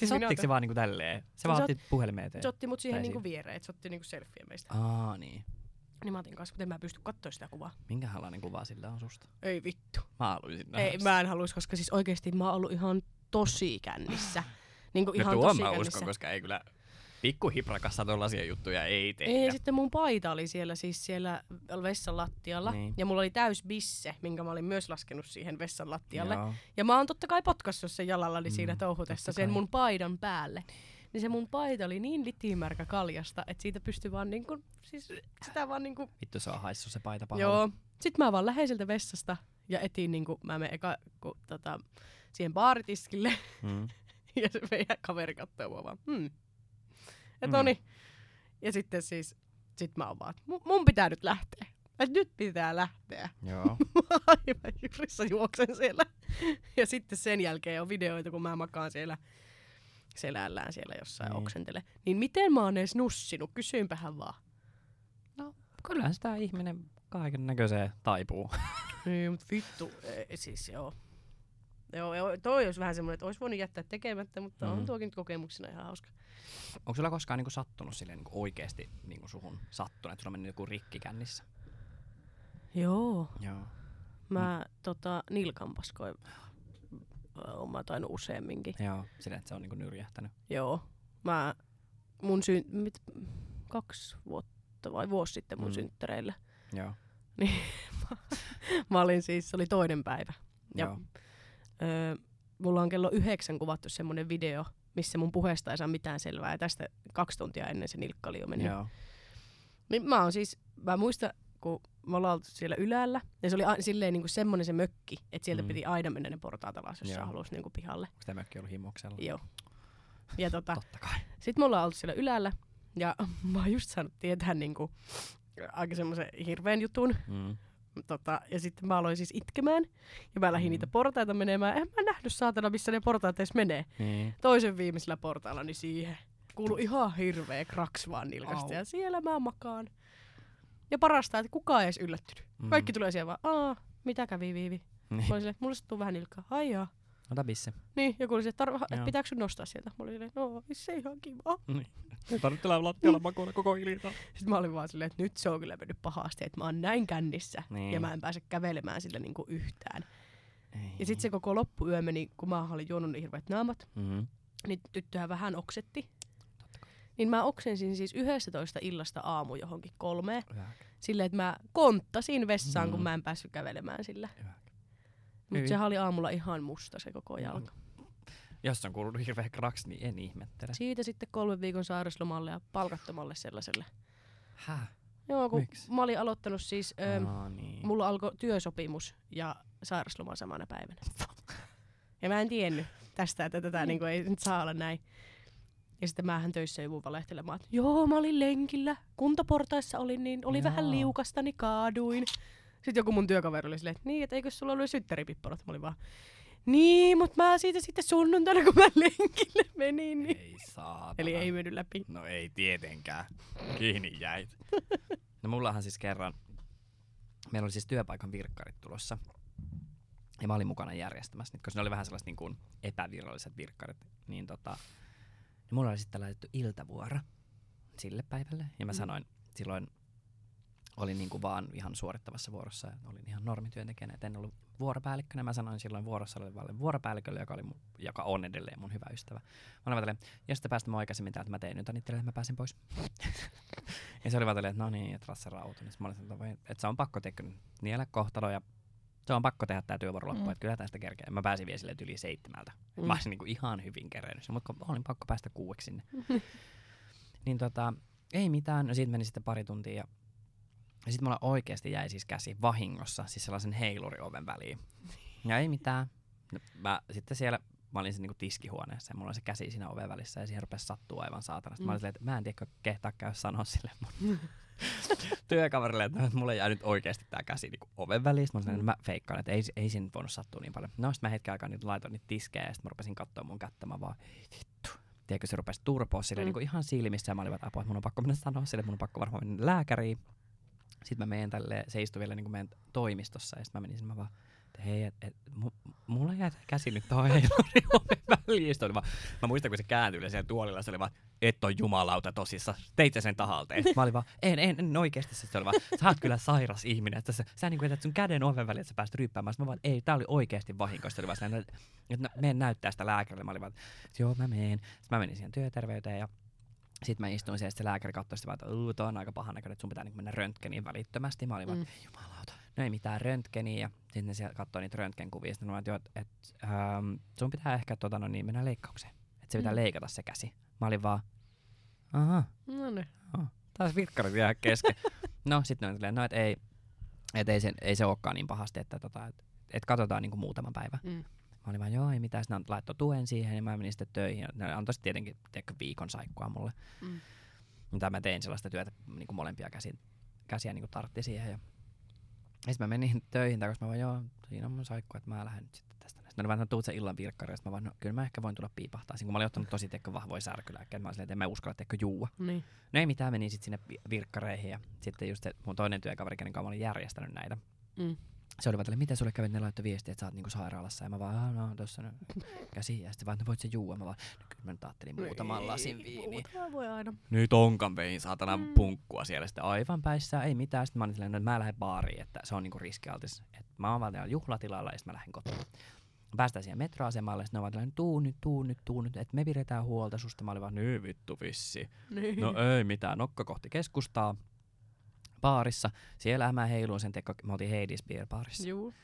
Siis ottiko se vaan niinku tälleen? Se vaan ot- otti puhelimeen eteen? Se otti mut siihen niinku viereen, että se otti niinku selfie meistä. Aa, niin. Niin mä otin kanssa, mutta en mä pysty katsoa sitä kuvaa. Minkälainen kuva sillä on susta? Ei vittu. Mä haluaisin nähdä Ei, sitä. mä en haluaisi, koska siis oikeesti mä oon ollut ihan tosi kännissä. Niinku No ihan tuon tosi mä kännissä. uskon, koska ei kyllä pikkuhiprakassa tollasia juttuja ei tehdä. Ei, ja sitten mun paita oli siellä siis siellä vessan lattialla. Niin. Ja mulla oli täys bisse, minkä mä olin myös laskenut siihen vessan lattialle. Joo. Ja mä oon totta kai potkassut sen jalallani Mm, siinä touhutessa sen mun paidan päälle. Niin se mun paita oli niin litimärkä kaljasta, että siitä pystyi vaan niinku, siis sitä vaan niinku, Vittu se on haissu se paita pahalle. joo. Sitten mä vaan läheiseltä vessasta ja etin niinku, mä menen eka ku, tota, siihen baaritiskille Mm. ja se meidän kaveri katsoo mua vaan, hmm. Ja Mm. Toni. Ja sitten siis, sit mä oon vaan, että mun, mun pitää nyt lähteä. Et nyt pitää lähteä. Joo. Aivan juoksen siellä. Ja sitten sen jälkeen on videoita, kun mä makaan siellä selällään siellä jossain Niin. niin. oksentele. Niin miten mä oon edes nussinut? Kysyinpähän vaan. No, kyllähän sitä ihminen kaiken näköiseen taipuu. Niin, mut vittu. Ei, siis joo. Joo, joo, toi olisi vähän semmoinen, että olisi voinut jättää tekemättä, mutta mm. Mm. on tuokin nyt kokemuksena ihan hauska. Onko sulla koskaan niinku sattunut silleen niinku oikeesti niinku suhun sattunut, että sulla on mennyt joku rikki kännissä? Joo. Joo. Mä tota, nilkanpaskoin. Oon mä tainnut useamminkin. Joo, silleen, että se on niinku nyrjähtänyt. Joo. Mä, mun syn, mit, kaksi vuotta vai vuosi sitten mun Mm. mm. synttäreillä. Joo. Mä olin siis, se oli toinen päivä. Ja Joo. Öö, mulla on kello yhdeksän kuvattu semmonen video, missä mun puheesta ei saa mitään selvää. Ja tästä kaksi tuntia ennen se nilkka oli jo mennyt. Joo. Niin mä oon siis, mä muistan, kun me ollaan oltu siellä ylällä, ja se oli a- silleen niinku semmonen se mökki, että sieltä Mm. piti aina mennä ne portaat alas, jos Joo. sä halusi niinku pihalle. Tämä mökki ollut himoksella? Joo. Ja tota, Totta kai. sit me ollaan oltu siellä ylällä, ja mä oon just saanut tietää niinku aika semmoisen hirveän jutun. Mm. Tota, ja sitten mä aloin siis itkemään, ja mä lähdin Mm. niitä portaita menemään. En mä nähnyt saatana, missä ne portaat edes menee. Niin. Toisen viimeisellä portaalla, niin siihen kuulu ihan hirveä kraks vaan nilkasta. Au. Ja siellä mä makaan. Ja parasta, että kukaan ei edes yllättynyt. Mm. Kaikki tulee siellä vaan, aa, mitä kävi Viivi? Niin. Mä olin silleen, mulla sattuu vähän nilkkaa. Ai jaa. Ota bisse. Niin, joku oli se, että et pitääkö sun nostaa sieltä? Mä olin silleen, no, se ihan kiva. Niin. Ei tarvitse olla lattialla makuuna koko iltaa. Sitten mä olin vaan silleen, että nyt se on kyllä mennyt pahasti, että mä oon näin kännissä. Niin. Ja mä en pääse kävelemään sillä niinku yhtään. Ei. Ja sitten se koko loppuyö meni, kun mä olin juonut niin hirveät naamat, Mm-hmm. niin tyttöhän vähän oksetti. Niin mä oksensin siis 11 illasta aamu johonkin kolmeen. Silleen, että mä konttasin vessaan, mm. kun Mm. mä en päässyt kävelemään sillä. Mutta sehän oli aamulla ihan musta se koko jalka. Jos on kuullut hirveä kraks, niin en ihmettele. Siitä sitten kolmen viikon sairauslomalle ja palkattomalle sellaiselle. Häh? Joo, kun Miksi? mä olin aloittanut siis, ö, Aa, niin. mulla alkoi työsopimus ja sairausloma samana päivänä. Ja mä en tiennyt tästä, että tätä niin ei nyt saa olla näin. Ja sitten mähän töissä joudun valehtelemaan, että joo, mä olin lenkillä, kuntaportaissa olin, niin oli Joo. vähän liukasta, niin kaaduin. Sitten joku mun työkaveri oli silleen, että niin, että eikö sulla ollut syttäripipparot? Mä olin vaan, Niin, mutta mä siitä sitten sunnuntaina, kun mä lenkille menin. Niin. Ei saatana. Eli ei mennyt läpi. No ei tietenkään. Kiinni jäit. No mullahan siis kerran, meillä oli siis työpaikan virkkarit tulossa. Ja mä olin mukana järjestämässä niitä, koska ne oli vähän sellaiset niin kuin epäviralliset virkkarit. Niin tota, niin mulla oli sitten laitettu iltavuoro sille päivälle. Ja mä Mm. sanoin silloin, olin niin kuin vaan ihan suorittavassa vuorossa. ja Olin ihan normityöntekijänä, et en ollut vuoropäällikkönä. Mä sanoin silloin vuorossa olevalle vuoropäällikölle, joka, oli mun, joka on edelleen mun hyvä ystävä. Mä olin vaan jos te päästä mua aikaisemmin täältä, mä tein nyt itselle, mä pääsin pois. ja se oli vaan että no niin, että rautu. Niin sit mä olin että että se on pakko tehdä niellä kohtalo ja se on pakko tehdä tää työvuoro loppuun, Mm. että kyllä tästä kerkeä. Mä pääsin vielä sille yli seitsemältä. Mm. Mm. Mä olisin niinku ihan hyvin kerennyt sen, mutta olin pakko päästä kuueksi sinne. niin tota, ei mitään. No siitä meni sitten pari tuntia ja, ja sitten mulla oikeasti jäi siis käsi vahingossa, siis sellaisen heilurioven väliin. Ja ei mitään. No, mä sitten siellä, mä olin siinä niinku tiskihuoneessa ja mulla oli se käsi siinä oven välissä ja siihen rupesi sattua aivan saatana. Sitten mä olin Mm. silleen, että mä en tiedä, kehtaa käy sanoa sille mun työkaverille, että mulla jäi nyt oikeasti tää käsi niinku oven väliin. Sitten mä olin että mä feikkaan, että ei, ei siinä voinut sattua niin paljon. No sitten mä hetken aikaa niitä laitoin niitä tiskejä ja sitten mä rupesin katsoa mun kättä. Mä vaan, vittu. Tiedätkö, se rupesi turpoa silleen Mm. niinku ihan silmissä ja mä olin vaan, että apua, että mun on pakko mennä sanoa sille, mun on pakko varmaan mennä lääkäriin. Sitten mä menen tälle, se istui vielä niinku meidän toimistossa ja sitten mä menin sinne mä vaan, että hei, et, et, mu- mulla jäi käsi nyt tuohon heiluri oven väliin. Oli vaan, mä muistan, kun se kääntyi siellä tuolilla, se oli vaan, et on jumalauta tosissa, teit sen tahalteen. Mä olin vaan, en, en, en oikeesti. Sitten se oli vaan, sä oot kyllä sairas ihminen, että sä, sä niin jätät sun käden oven väliin, että sä pääst ryppäämään. Mä vaan, ei, tää oli oikeesti vahinko. Sitten oli vaan että, no, menen näyttää sitä lääkärille. Mä olin vaan, joo, mä menen. Sitten mä menin siihen työterveyteen ja sitten mä istuin siellä, se lääkäri katsoi sitä vaan, että "Uu, toi on aika pahan näköinen, että sun pitää niin mennä röntgeniin välittömästi. Mä olin vaan, Mm. että ei jumalauta, no ei mitään röntgeniä. Ja sitten ne siellä katsoi niitä röntgenkuvia. Sitten vaan, että, että, että ähm, sun pitää ehkä tota, no niin, mennä leikkaukseen. Että se pitää Mm. leikata se käsi. Mä olin vaan, aha, No niin. taas virkkarit jää kesken. no sitten ne on silleen, no et ei, et ei, se, ei se olekaan niin pahasti, että tota, et, et katsotaan niinku muutama päivä. Mm. Mä olin vaan, joo, ei mitään. Sitten ne laittoi tuen siihen ja mä menin sitten töihin. Ne antoi sitten tietenkin tiedätkö, viikon saikkua mulle. Mm. Mitä mä tein sellaista työtä, niin kuin molempia käsiä, käsiä niin kuin tartti siihen. Ja, ja sitten mä menin töihin takaisin. Mä vaan, joo, siinä on mun saikku, että mä lähden nyt sitten tästä. Sitten oli vaan, no tuut sen illan virkkari. Mä vaan, no kyllä mä ehkä voin tulla piipahtaa. Siinä kun mä olin ottanut tosi tiedätkö, vahvoja särkylääkkeitä. Mä olin silleen, että en mä uskalla tiedätkö, juua. Niin. No ei mitään, menin sitten sinne vi- virkkareihin. Ja sitten just se mun toinen työkaveri, kenen kanssa mä olin järjestänyt näitä. Mm. Se oli vaan, tälle, miten sulle kävi, ne laittoi viestiä, että sä oot niinku sairaalassa. Ja mä vaan, "Ah, no tossa no, käsi. Ja sitten vaan, että voit sä juua. Mä vaan, no kyllä mä nyt ajattelin muutaman lasin viiniä. Muutama voi aina. Nyt onkan vein saatana Mm. punkkua siellä sitten aivan päissä, ei mitään. Sitten mä olin silleen, no, että mä lähden baariin, että se on niinku riskialtis. Et mä oon vaan täällä juhlatilalla ja sitten mä lähden kotiin. Päästään siihen metroasemalle, sitten ne ovat tällainen, tuu nyt, tuu nyt, tuu nyt, että me pidetään huolta susta. Mä olin vaan, nyt vittu vissi. Niin. No ei mitään, nokka kohti keskustaa baarissa. Siellä mä heiluin sen teko, me oltiin Hades Beer baarissa. Juu.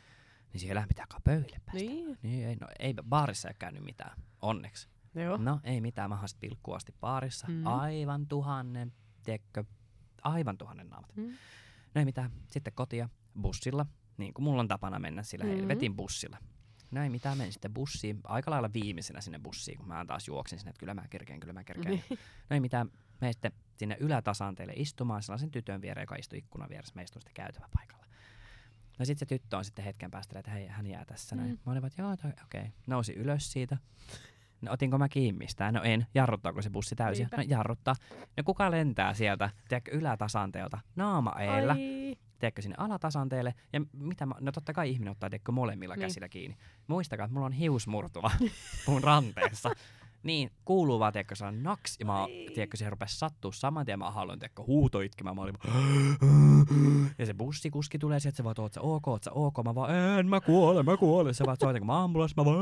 Niin siellä pitää pöydille päästä. Niin. Niin, ei, no, ei baarissa ei käynyt mitään, onneksi. Joo. No ei mitään, mä haastin pilkkuu asti baarissa. Mm. Aivan tuhannen, tiedätkö, aivan tuhannen naamat. Mm. No ei mitään, sitten kotia bussilla, niin kuin mulla on tapana mennä sillä mm. helvetin bussilla. No ei mitään, menin sitten bussiin, aika lailla viimeisenä sinne bussiin, kun mä taas juoksin sinne, että kyllä mä kerkeen, kyllä mä kerkeen. Niin. No ei mitään, menin sitten sinne ylätasanteelle istumaan sellaisen tytön viereen, joka istui ikkunan vieressä, mä istuin sitten käytäväpaikalla. No sitten se tyttö on sitten hetken päästä, että hei, hän jää tässä näin. Mm. Mä olin vaan, että joo, okei. Okay. Nousi ylös siitä. No otinko mä kiinni mistään? No en. Jarruttaako se bussi täysin? Niinpä. No jarruttaa. No kuka lentää sieltä, tiedätkö, ylätasanteelta, naama eellä, tiedätkö, sinne alatasanteelle. Ja mitä mä, no totta kai ihminen ottaa, tiedätkö, molemmilla Niin. käsillä kiinni. Muistakaa, että mulla on hiusmurtuma mun ranteessa. Niin, kuuluu vaan, tiedätkö, sellainen naks, ja mä, Ai. tiedätkö, se rupesi sattua saman tien, mä haluan, tiedätkö, huuto itkemään, mä olin ja se bussikuski tulee sieltä, se vaan, oot sä ok, oot sä ok, mä vaan, en, mä kuolen, mä kuolen, se vaan, soitanko mä ambulanssi, mä vaan,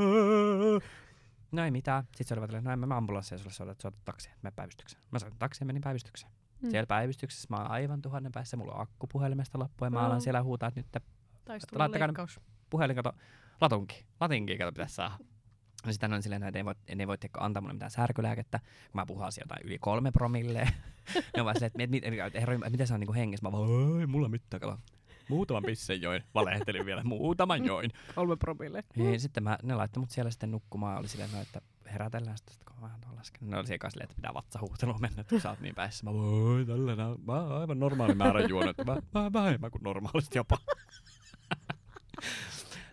no ei mitään, sit se oli vaan, no en mä ambulanssia sulle soita, soita taksi, mä päivystykseen. Mä soitin taksi ja menin päivystykseen. Mm. Mm. Siellä päivystyksessä mä oon aivan tuhannen päässä, mulla on akku puhelimesta loppu ja mä alan siellä huutaa, että nyt Taisi tulla Laittakaa leikkaus. puhelin, kato, latunki, latinki, kato, pitäisi saada. No sitten on silleen, että ei voi, ne voi antaa mulle mitään särkylääkettä, kun mä puhun sieltä yli kolme promille. ne on vaan silleen, että mit, mit, herra, miten se on niinku hengissä? Mä vaan, ei mulla mitään, kato. Muutaman pissen join, valehtelin vielä, muutaman join. Kolme promille. Niin, sitten mä, ne laittoi mut siellä sitten nukkumaan, oli silleen, no, että herätellään sitten, kun mä vähän tuon lasken. Ne oli siellä silleen, että pitää vatsahuutelua mennä, että kun sä oot niin päissä. Mä voi, tällä nää, mä oon aivan normaali määrä juonut, mä, mä vähemmän kuin normaalisti jopa.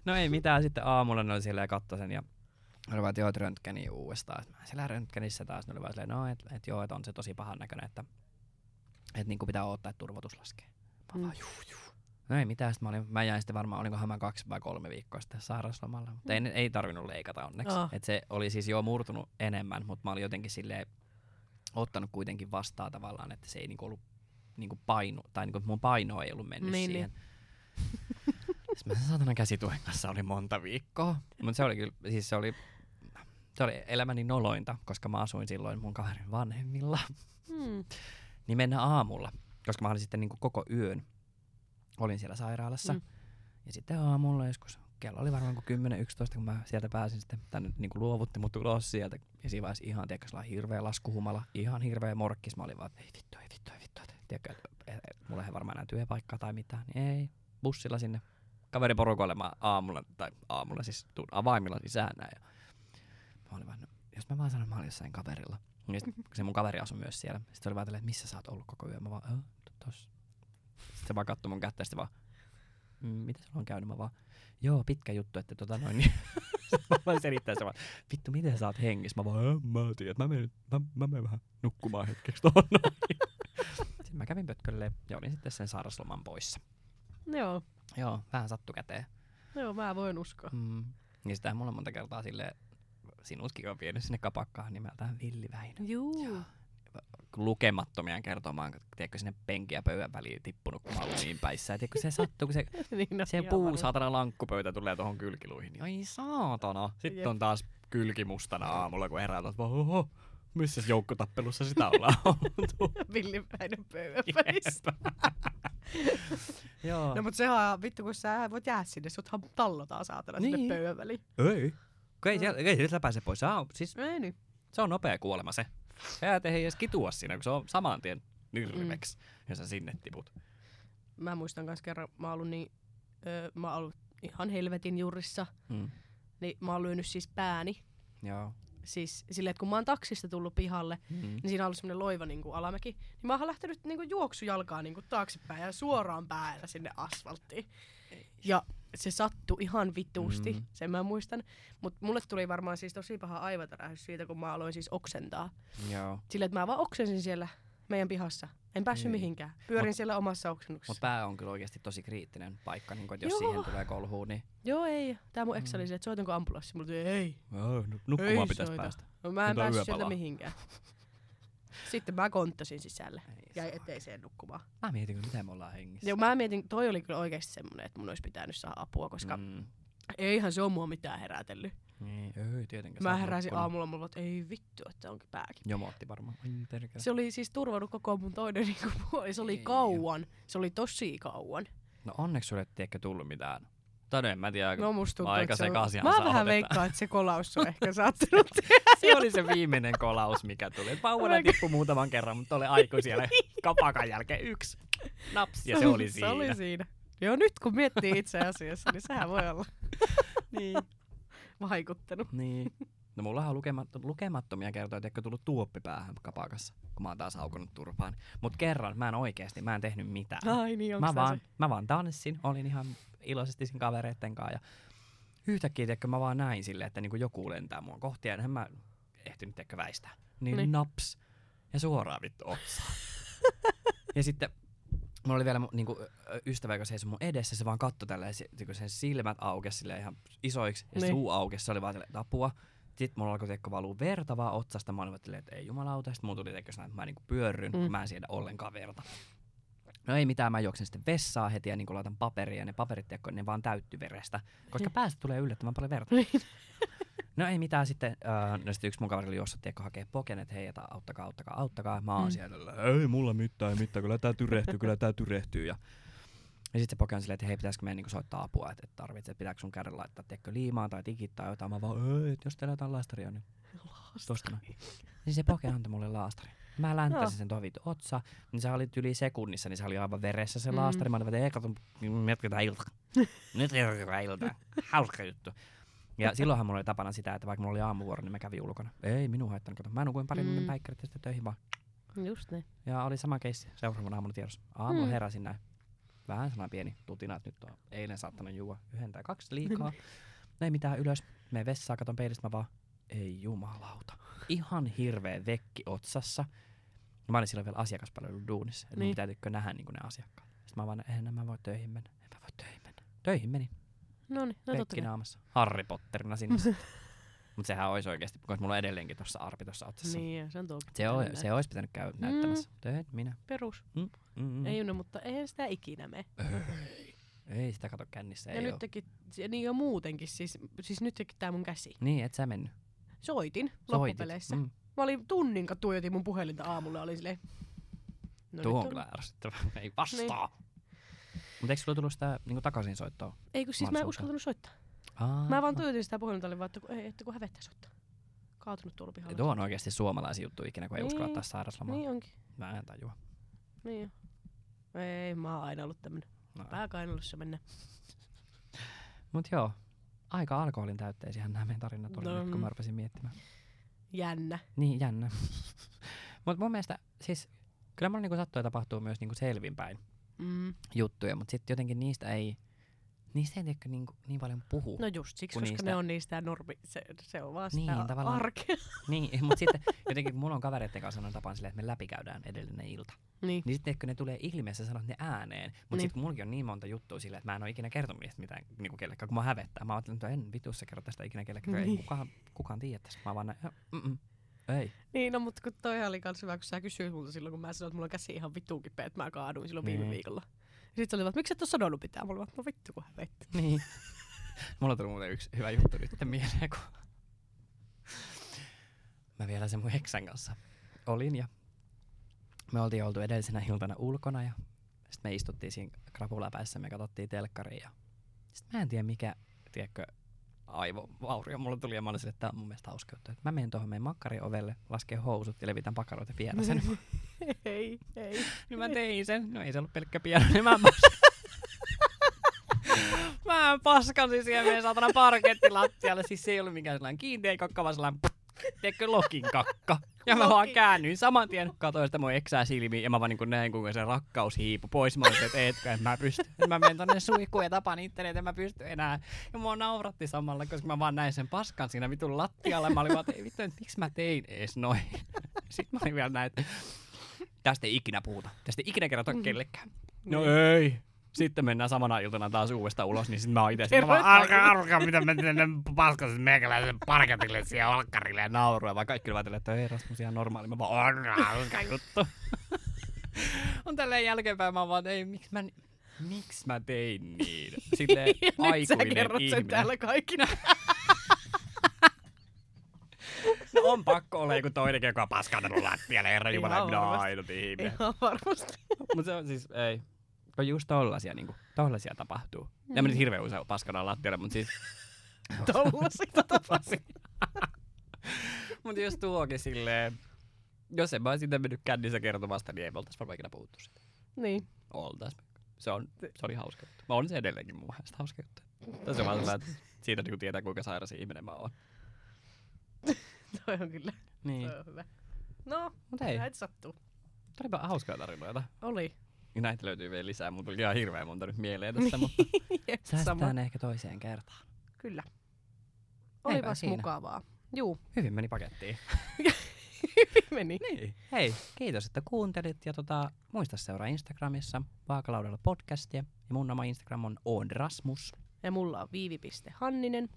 No ei mitään, sitten aamulla ne oli siellä ja katsoi sen ja olivat, että joo, että röntgeni uudestaan. Mä siellä röntgenissä taas, ne oli vaan silleen, no, että et, joo, että on se tosi pahan näköinen, että et, niinku pitää odottaa, että turvotus laskee. Mä Mm. vaan, juu, juu. No ei mitään, sitten mä, olin, mä jäin sitten varmaan, olinkohan mä kaksi vai kolme viikkoa sitten sairauslomalla. Mutta ei, ei tarvinnut leikata onneksi. Ah. Et se oli siis jo murtunut enemmän, mutta mä olin jotenkin silleen ottanut kuitenkin vastaan tavallaan, että se ei niinku ollut niinku painu, tai niinku mun paino ei ollut mennyt Niin, siihen. Sitten mä sen saatanan käsituen kanssa oli monta viikkoa. Mutta se oli kyllä, siis se oli, se oli elämäni nolointa, koska mä asuin silloin mun kaverin vanhemmilla. Mm. Niin mennä aamulla, koska mä olin sitten niinku koko yön, olin siellä sairaalassa. Mm. Mm. Ja sitten aamulla joskus, kello oli varmaan kuin 10-11, kun mä sieltä pääsin sitten tänne niinku luovutti mut ulos sieltä. Ja siinä vaiheessa ihan, tiedätkö, sellainen hirveä laskuhumala, ihan hirveä morkkis. Mä olin vaan, ei vittu, ei vittu, ei vittu. Tiedätkö, mulla ei varmaan enää työpaikkaa tai mitään. Niin ei, bussilla sinne kaveriporukoille mä aamulla, tai aamulla siis tuun avaimilla sisään näin. Ja mä olin vaan, no, jos mä vaan sanon, mä olin jossain kaverilla. Ja sit, se mun kaveri asui myös siellä. Sitten oli vaan tälleen, että missä sä oot ollut koko yön. Mä vaan, "Äh, tossa. Sitten se vaan katsoi mun kättä ja sitten vaan, "Mm, mitä sulla on käynyt? Mä vaan, joo, pitkä juttu, että tota noin. Niin. mä vaan selittää se vaan, vittu, miten sä oot hengissä? Mä vaan, "Äh, mä tiedän, mä menen, mä, mä menen vähän nukkumaan hetkeksi tuohon noin. Sitten mä kävin pötkölleen ja olin sitten sen sairasloman poissa. Joo. Joo, vähän sattu käteen. Joo, mä voin uskoa. Mm. Ja sitä mulla monta kertaa silleen, sinutkin on vienyt sinne kapakkaan nimeltään Villi Väinö. Juu. Lukemattomia kertomaan, tiedätkö, sinne penkin ja pöydän väliin tippunut, kun mä olin niin päissä. Tiedätkö, se sattuu, kun se, niin, no, se puu saatana lankkupöytä tulee tuohon kylkiluihin. niin Ai saatana. Sitten Jep. on taas kylki mustana aamulla, kun herää, että oho, missä joukkotappelussa sitä ollaan oltu. Villipäinen pöydän välissä. Joo. No mut sehän on vittu, kun sä voit jää sinne, suthan tallotaan saatana sinne Niin. pöydän väliin. Ei. Kun ei, siellä, ei sieltä pääse pois. Se on, siis, Ei niin. se on nopea kuolema se. Sä ei edes kitua siinä, kun se on saman tien nyrmeksi, mm. jos sä sinne tiput. Mä muistan kans kerran, mä oon ollut niin, öö, mä oon ollut ihan helvetin jurissa, Mm. niin mä oon lyönyt siis pääni. Joo. Siis silleen, että kun mä oon taksista tullut pihalle, Mm. niin siinä on ollut semmonen loiva niin kuin alamäki, niin mä oon lähtenyt niin kuin juoksujalkaa niin kuin taaksepäin ja suoraan päällä sinne asfalttiin. Ja se sattui ihan vituusti, Mm. sen mä muistan. Mutta mulle tuli varmaan siis tosi paha aivotärähdys siitä, kun mä aloin siis oksentaa. Joo. Silleen, että mä vaan oksensin siellä meidän pihassa. En päässyt Niin. mihinkään. Pyörin Mut- siellä omassa oksennuksessa. Mutta pää on kyllä oikeasti tosi kriittinen paikka, niin kun, että jos Joo. siihen tulee kolhuun, niin Joo, ei. Tää mun ex Mm. oli se, että soitanko ambulanssi. Mulla tuli, ei. oh, nukkumaan Ei pitäisi soita. päästä. No, mä en päässyt sieltä mihinkään. Sitten mä konttasin sisälle. Ei Jäi eteiseen nukkumaan. Mä mietin, miten me ollaan hengissä. Joo, mä mietin, toi oli kyllä oikeasti semmonen, että mun olisi pitänyt saada apua, koska mm. Mm. eihän se ole mua mitään herätellyt. Niin, ei tietenkään. Mä heräsin aamulla, mulla että ei vittu, että onkin pääkin. Jomotti varmaan. Ai perkele. Se oli siis turvannut koko mun toinen niinku puoli. Se oli Ei. kauan. Se oli tosi kauan. No onneksi sulle ei ehkä tullut mitään. Tai en mä tiedä. No musta tuntuu, aika että se on... sekaisinhan Mä vähän veikkaan, että se kolaus on ehkä saattanut se oli se viimeinen kolaus, mikä tuli. Oikein. tippui muutaman kerran, mutta oli aiku siellä kapakan jälkeen yksi. Naps, ja se oli siinä. Se oli siinä. Joo, nyt kun miettii itse asiassa, niin sehän voi olla niin. Vaikuttanut. niin. No mulla on lukematto, lukemattomia kertoja, että tullut tuoppi päähän kapakassa, kun mä oon taas haukunut turpaan. Mut kerran, mä en oikeesti, mä en tehnyt mitään. Ai niin, mä, vaan, se? mä vaan tanssin, olin ihan iloisesti siinä kavereitten kanssa ja yhtäkkiä tiedätkö, mä vaan näin silleen, että niinku joku lentää mua kohti ja mä ehtinyt tiedätkö, väistää. Niin, Niin. naps ja suoraan vittu ja sitten mulla oli vielä niinku, ö, ystävä, joka seisoi mun edessä, se vaan katsoi tälleen, se, niinku sen silmät aukesi silleen ihan isoiksi ja Niin. niin. suu aukesi, se oli vaan silleen, apua. Sitten mulla alkoi tiedätkö, valuu verta vaan otsasta, mä olin että ei jumalauta, sitten mulla tuli sellainen, että mä niinku pyörryn, Mm. kun mä en siedä ollenkaan verta. No ei mitään, mä juoksen sitten vessaan heti ja niin laitan paperia ja ne paperit, tiedätkö, ne vaan täytty verestä, koska Niin. päästä tulee yllättävän paljon verta. Niin. No ei mitään sitten, äh, no sitten yksi mun kaveri oli juossut, tiedätkö, hakee poken, että hei, että auttakaa, auttakaa, auttakaa. Mä oon Mm. siellä, ei mulla mitään, ei mitään, kyllä tää tyrehtyy, kyllä tää tyrehtyy. Ja, ja sitten se poke on silleen, että hei, pitäisikö meidän niinku soittaa apua, että et tarvitset, että pitääkö sun käden laittaa, tiedätkö, liimaa tai tikit tai jotain. Mä vaan, ei, että jos teillä jotain laastaria, niin tosta noin. Niin se poke antoi mulle laastari. Mä länttäsin Joo. sen tuohon vittu otsa, niin se oli yli sekunnissa, niin se oli aivan veressä se Mm. laastari. Mä olin, että ei, kato, jatketaan ilta. Nyt jatketaan ilta. Hauska juttu. Ja silloinhan mulla oli tapana sitä, että vaikka mulla oli aamuvuoro, niin mä kävin ulkona. Ei minun haittanut, kato. Mä nukuin pari Mm. mm. päikkärit ja sitten töihin vaan. Just niin. Ja oli sama keissi seuraavana aamuna tiedossa. Aamulla Mm. heräsin näin. vähän sellainen pieni tutina, että nyt on eilen saattanut juua yhden tai kaksi liikaa. Ei mitään ylös, menen vessaan, katon peilistä, mä vaan, ei jumalauta. Ihan hirveä vekki otsassa. Mä olin silloin vielä asiakaspalvelun duunissa, että niin. Pitää tykkö nähdä niin ne asiakkaat. Sitten mä vaan, en mä voi töihin mennä, en mä voi töihin mennä. Töihin meni, No niin, no totta kai. naamassa. Harry Potterina sinne. Mutta sehän olisi oikeasti, koska mulla on edelleenkin tuossa arpi tuossa otsassa. Niin, se on tuo. Se, on, se olisi pitänyt käydä näyttämässä. Töitä minä. Perus. Mm, mm, Ei no, mutta eihän sitä ikinä mene. ei. ei sitä kato kännissä. Ja ei nyt teki, niin jo muutenkin, siis, siis nyt teki tää mun käsi. Niin, et sä mennyt. Soitin Soitit. loppupeleissä. Mm. Mm. Mä olin tunnin kanssa tuijotin mun puhelinta aamulla, oli silleen... No Tuo on kyllä ärsyttävää. Ei vastaa. Niin. Mutta eikö sulla tullut sitä niin takaisin soittoa? Ei kun siis mä en uskaltanut soittaa. Aa, Mä vaan tuijotin sitä puhelinta, oli vaan, että kun, ei, että kun hävettää soittaa. Kaatunut tuolla pihalla. Tuo on oikeasti suomalaisia juttu ikinä, kun ei uskalla Niin. ottaa sairauslomaa. Niin onkin. Mä en tajua. Niin on. Ei, mä oon aina ollut tämmönen. No. Pääkainalossa mennä. Mut joo, aika alkoholin täytteisihän nämä meidän tarinat oli, No, nyt, kun mm. mä rupesin miettimään. Jännä. Niin, jännä. Mut mun mielestä, siis kyllä mulla niinku sattuu ja tapahtuu myös niinku selvinpäin Mm. juttuja, mutta sitten jotenkin niistä ei, niistä ei tiedäkö niinku, niin paljon puhu. No just siksi, koska niistä- ne on niistä normi, se, se on vaan Niin, sitä tavallaan- arkea. Niin, mutta sitten jotenkin kun mulla on kavereiden kanssa sellainen tapaan silleen, että me läpikäydään edellinen ilta. niin. Niin sitten kun ne tulee ilmeessä sanot ne ääneen. Mutta Niin. sitten mullakin on niin monta juttua silleen, että mä en ole ikinä kertonut niistä mitään niin kellekään, kun mä hävettää. Mä ajattelin, että en vitussa kerro tästä ikinä kellekään, niin. ei Niin. kukaan, kukaan tiedä tästä. Mä vaan näin, "Joo, mm-mm, ei. Niin, no mutta kun toi oli kans hyvä, kun sä kysyit multa silloin, kun mä sanoin, että mulla on käsi ihan vittuun kipeä, että mä kaaduin silloin viime Niin. viikolla. Sitten se oli vaan, että miksi et oo sanonut? Mä olin vaan, no vittu kun hävetti. Niin. Mulla tuli muuten yksi hyvä juttu nyt mieleen, kun mä vielä sen mun eksän kanssa olin ja me oltiin oltu edellisenä iltana ulkona ja sitten me istuttiin siinä krapulapäissä me katsottiin telkkariin ja sitten mä en tiedä mikä, tiedätkö, aivovaurio mulla tuli ja mä olin sille, että tää on mun mielestä hauska juttu. Mä menen tuohon meidän makkarin ovelle, lasken housut ja levitän pakaroit ja vielä sen. ei, ei. Niin mä tein sen. No ei se ollut pelkkä pieno, niin mä mä paskansin siihen meidän saatana parkettilattialle. Siis se ei ollut mikään sellainen kiinteä kakka, vaan sellainen Tiedätkö, lokin kakka. Ja mä vaan käännyin saman tien, katsoin sitä mun eksää silmiin ja mä vaan niin näin, kuinka se rakkaus hiipu pois. Mä olin, että eetkö, en mä pysty. Mä menen tonne suihkuun ja tapan itteni, että en mä pysty enää. Ja mua nauratti samalla, koska mä vaan näin sen paskan siinä vitun lattialla. Mä olin vaan, että ei vittu, että miksi mä tein ees noin. Sitten mä olin vielä näin, että tästä ei ikinä puhuta. Tästä ei ikinä kerrota Mhm. kellekään. No ei. Sitten mennään samana iltana taas uudestaan ulos, niin sitten mä oon itse vaan, alkaa, alkaa, mitä mä teen paskasin meikäläisen parketille siellä olkkarille ja naurua, vaan kaikki olivat että ei Rasmus ihan normaali. Mä vaan, on hauska juttu. on tälleen jälkeenpäin, mä oon vaan, ei, miksi mä, miksi mä tein niin? Silleen Ja nyt sä aikuinen kerrot sen ihminen. täällä kaikina. No on pakko olla joku toinenkin, joka on paskantanut lattialle, herra jumala, minä ainut ihminen. Ihan varmasti. Mutta se on siis, ei. Kun just tollasia, niinku, tollasia tapahtuu. Mm. Ja mä nyt hirveän usein paskana lattialle, mutta siis Tollasia tapasin. Mutta jos tuokin silleen, jos en mä sitä mennyt kännissä kertomasta, niin ei me oltais varmaan ikinä puhuttu sitä. Niin. Oltais. Se, on, se oli hauska juttu. Mä on se edelleenkin mun mielestä hauska juttu. Tässä on vaan sellainen, että siitä niinku tietää, kuinka sairas ihminen mä oon. Toi on kyllä. Niin. Toi on hyvä. No, Mut ei, näitä sattuu. olipa hauskaa tarinoita. Oli. Ja näitä löytyy vielä lisää. Mun tuli ihan hirveän monta nyt mieleen tässä, mutta Jep, säästetään sama. ne ehkä toiseen kertaan. Kyllä. Olipas siinä. mukavaa. Juu, Hyvin meni pakettiin. hyvin meni. Niin. Hei, kiitos, että kuuntelit. Ja tota, muista seuraa Instagramissa Vaakalaudella podcastia. Ja mun oma Instagram on onrasmus. Ja mulla on viivi.hanninen.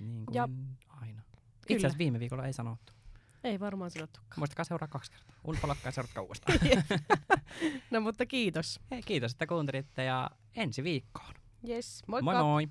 Niin kuin Ja- aina. Itse asiassa viime viikolla ei sanottu. Ei varmaan sanottukaan. Muistakaa seuraa kaksi kertaa. Unfolokkaa ja seuratkaa uudestaan. No mutta kiitos. Hei, kiitos, että kuuntelitte ja ensi viikkoon. Yes, moikka. Moi moi!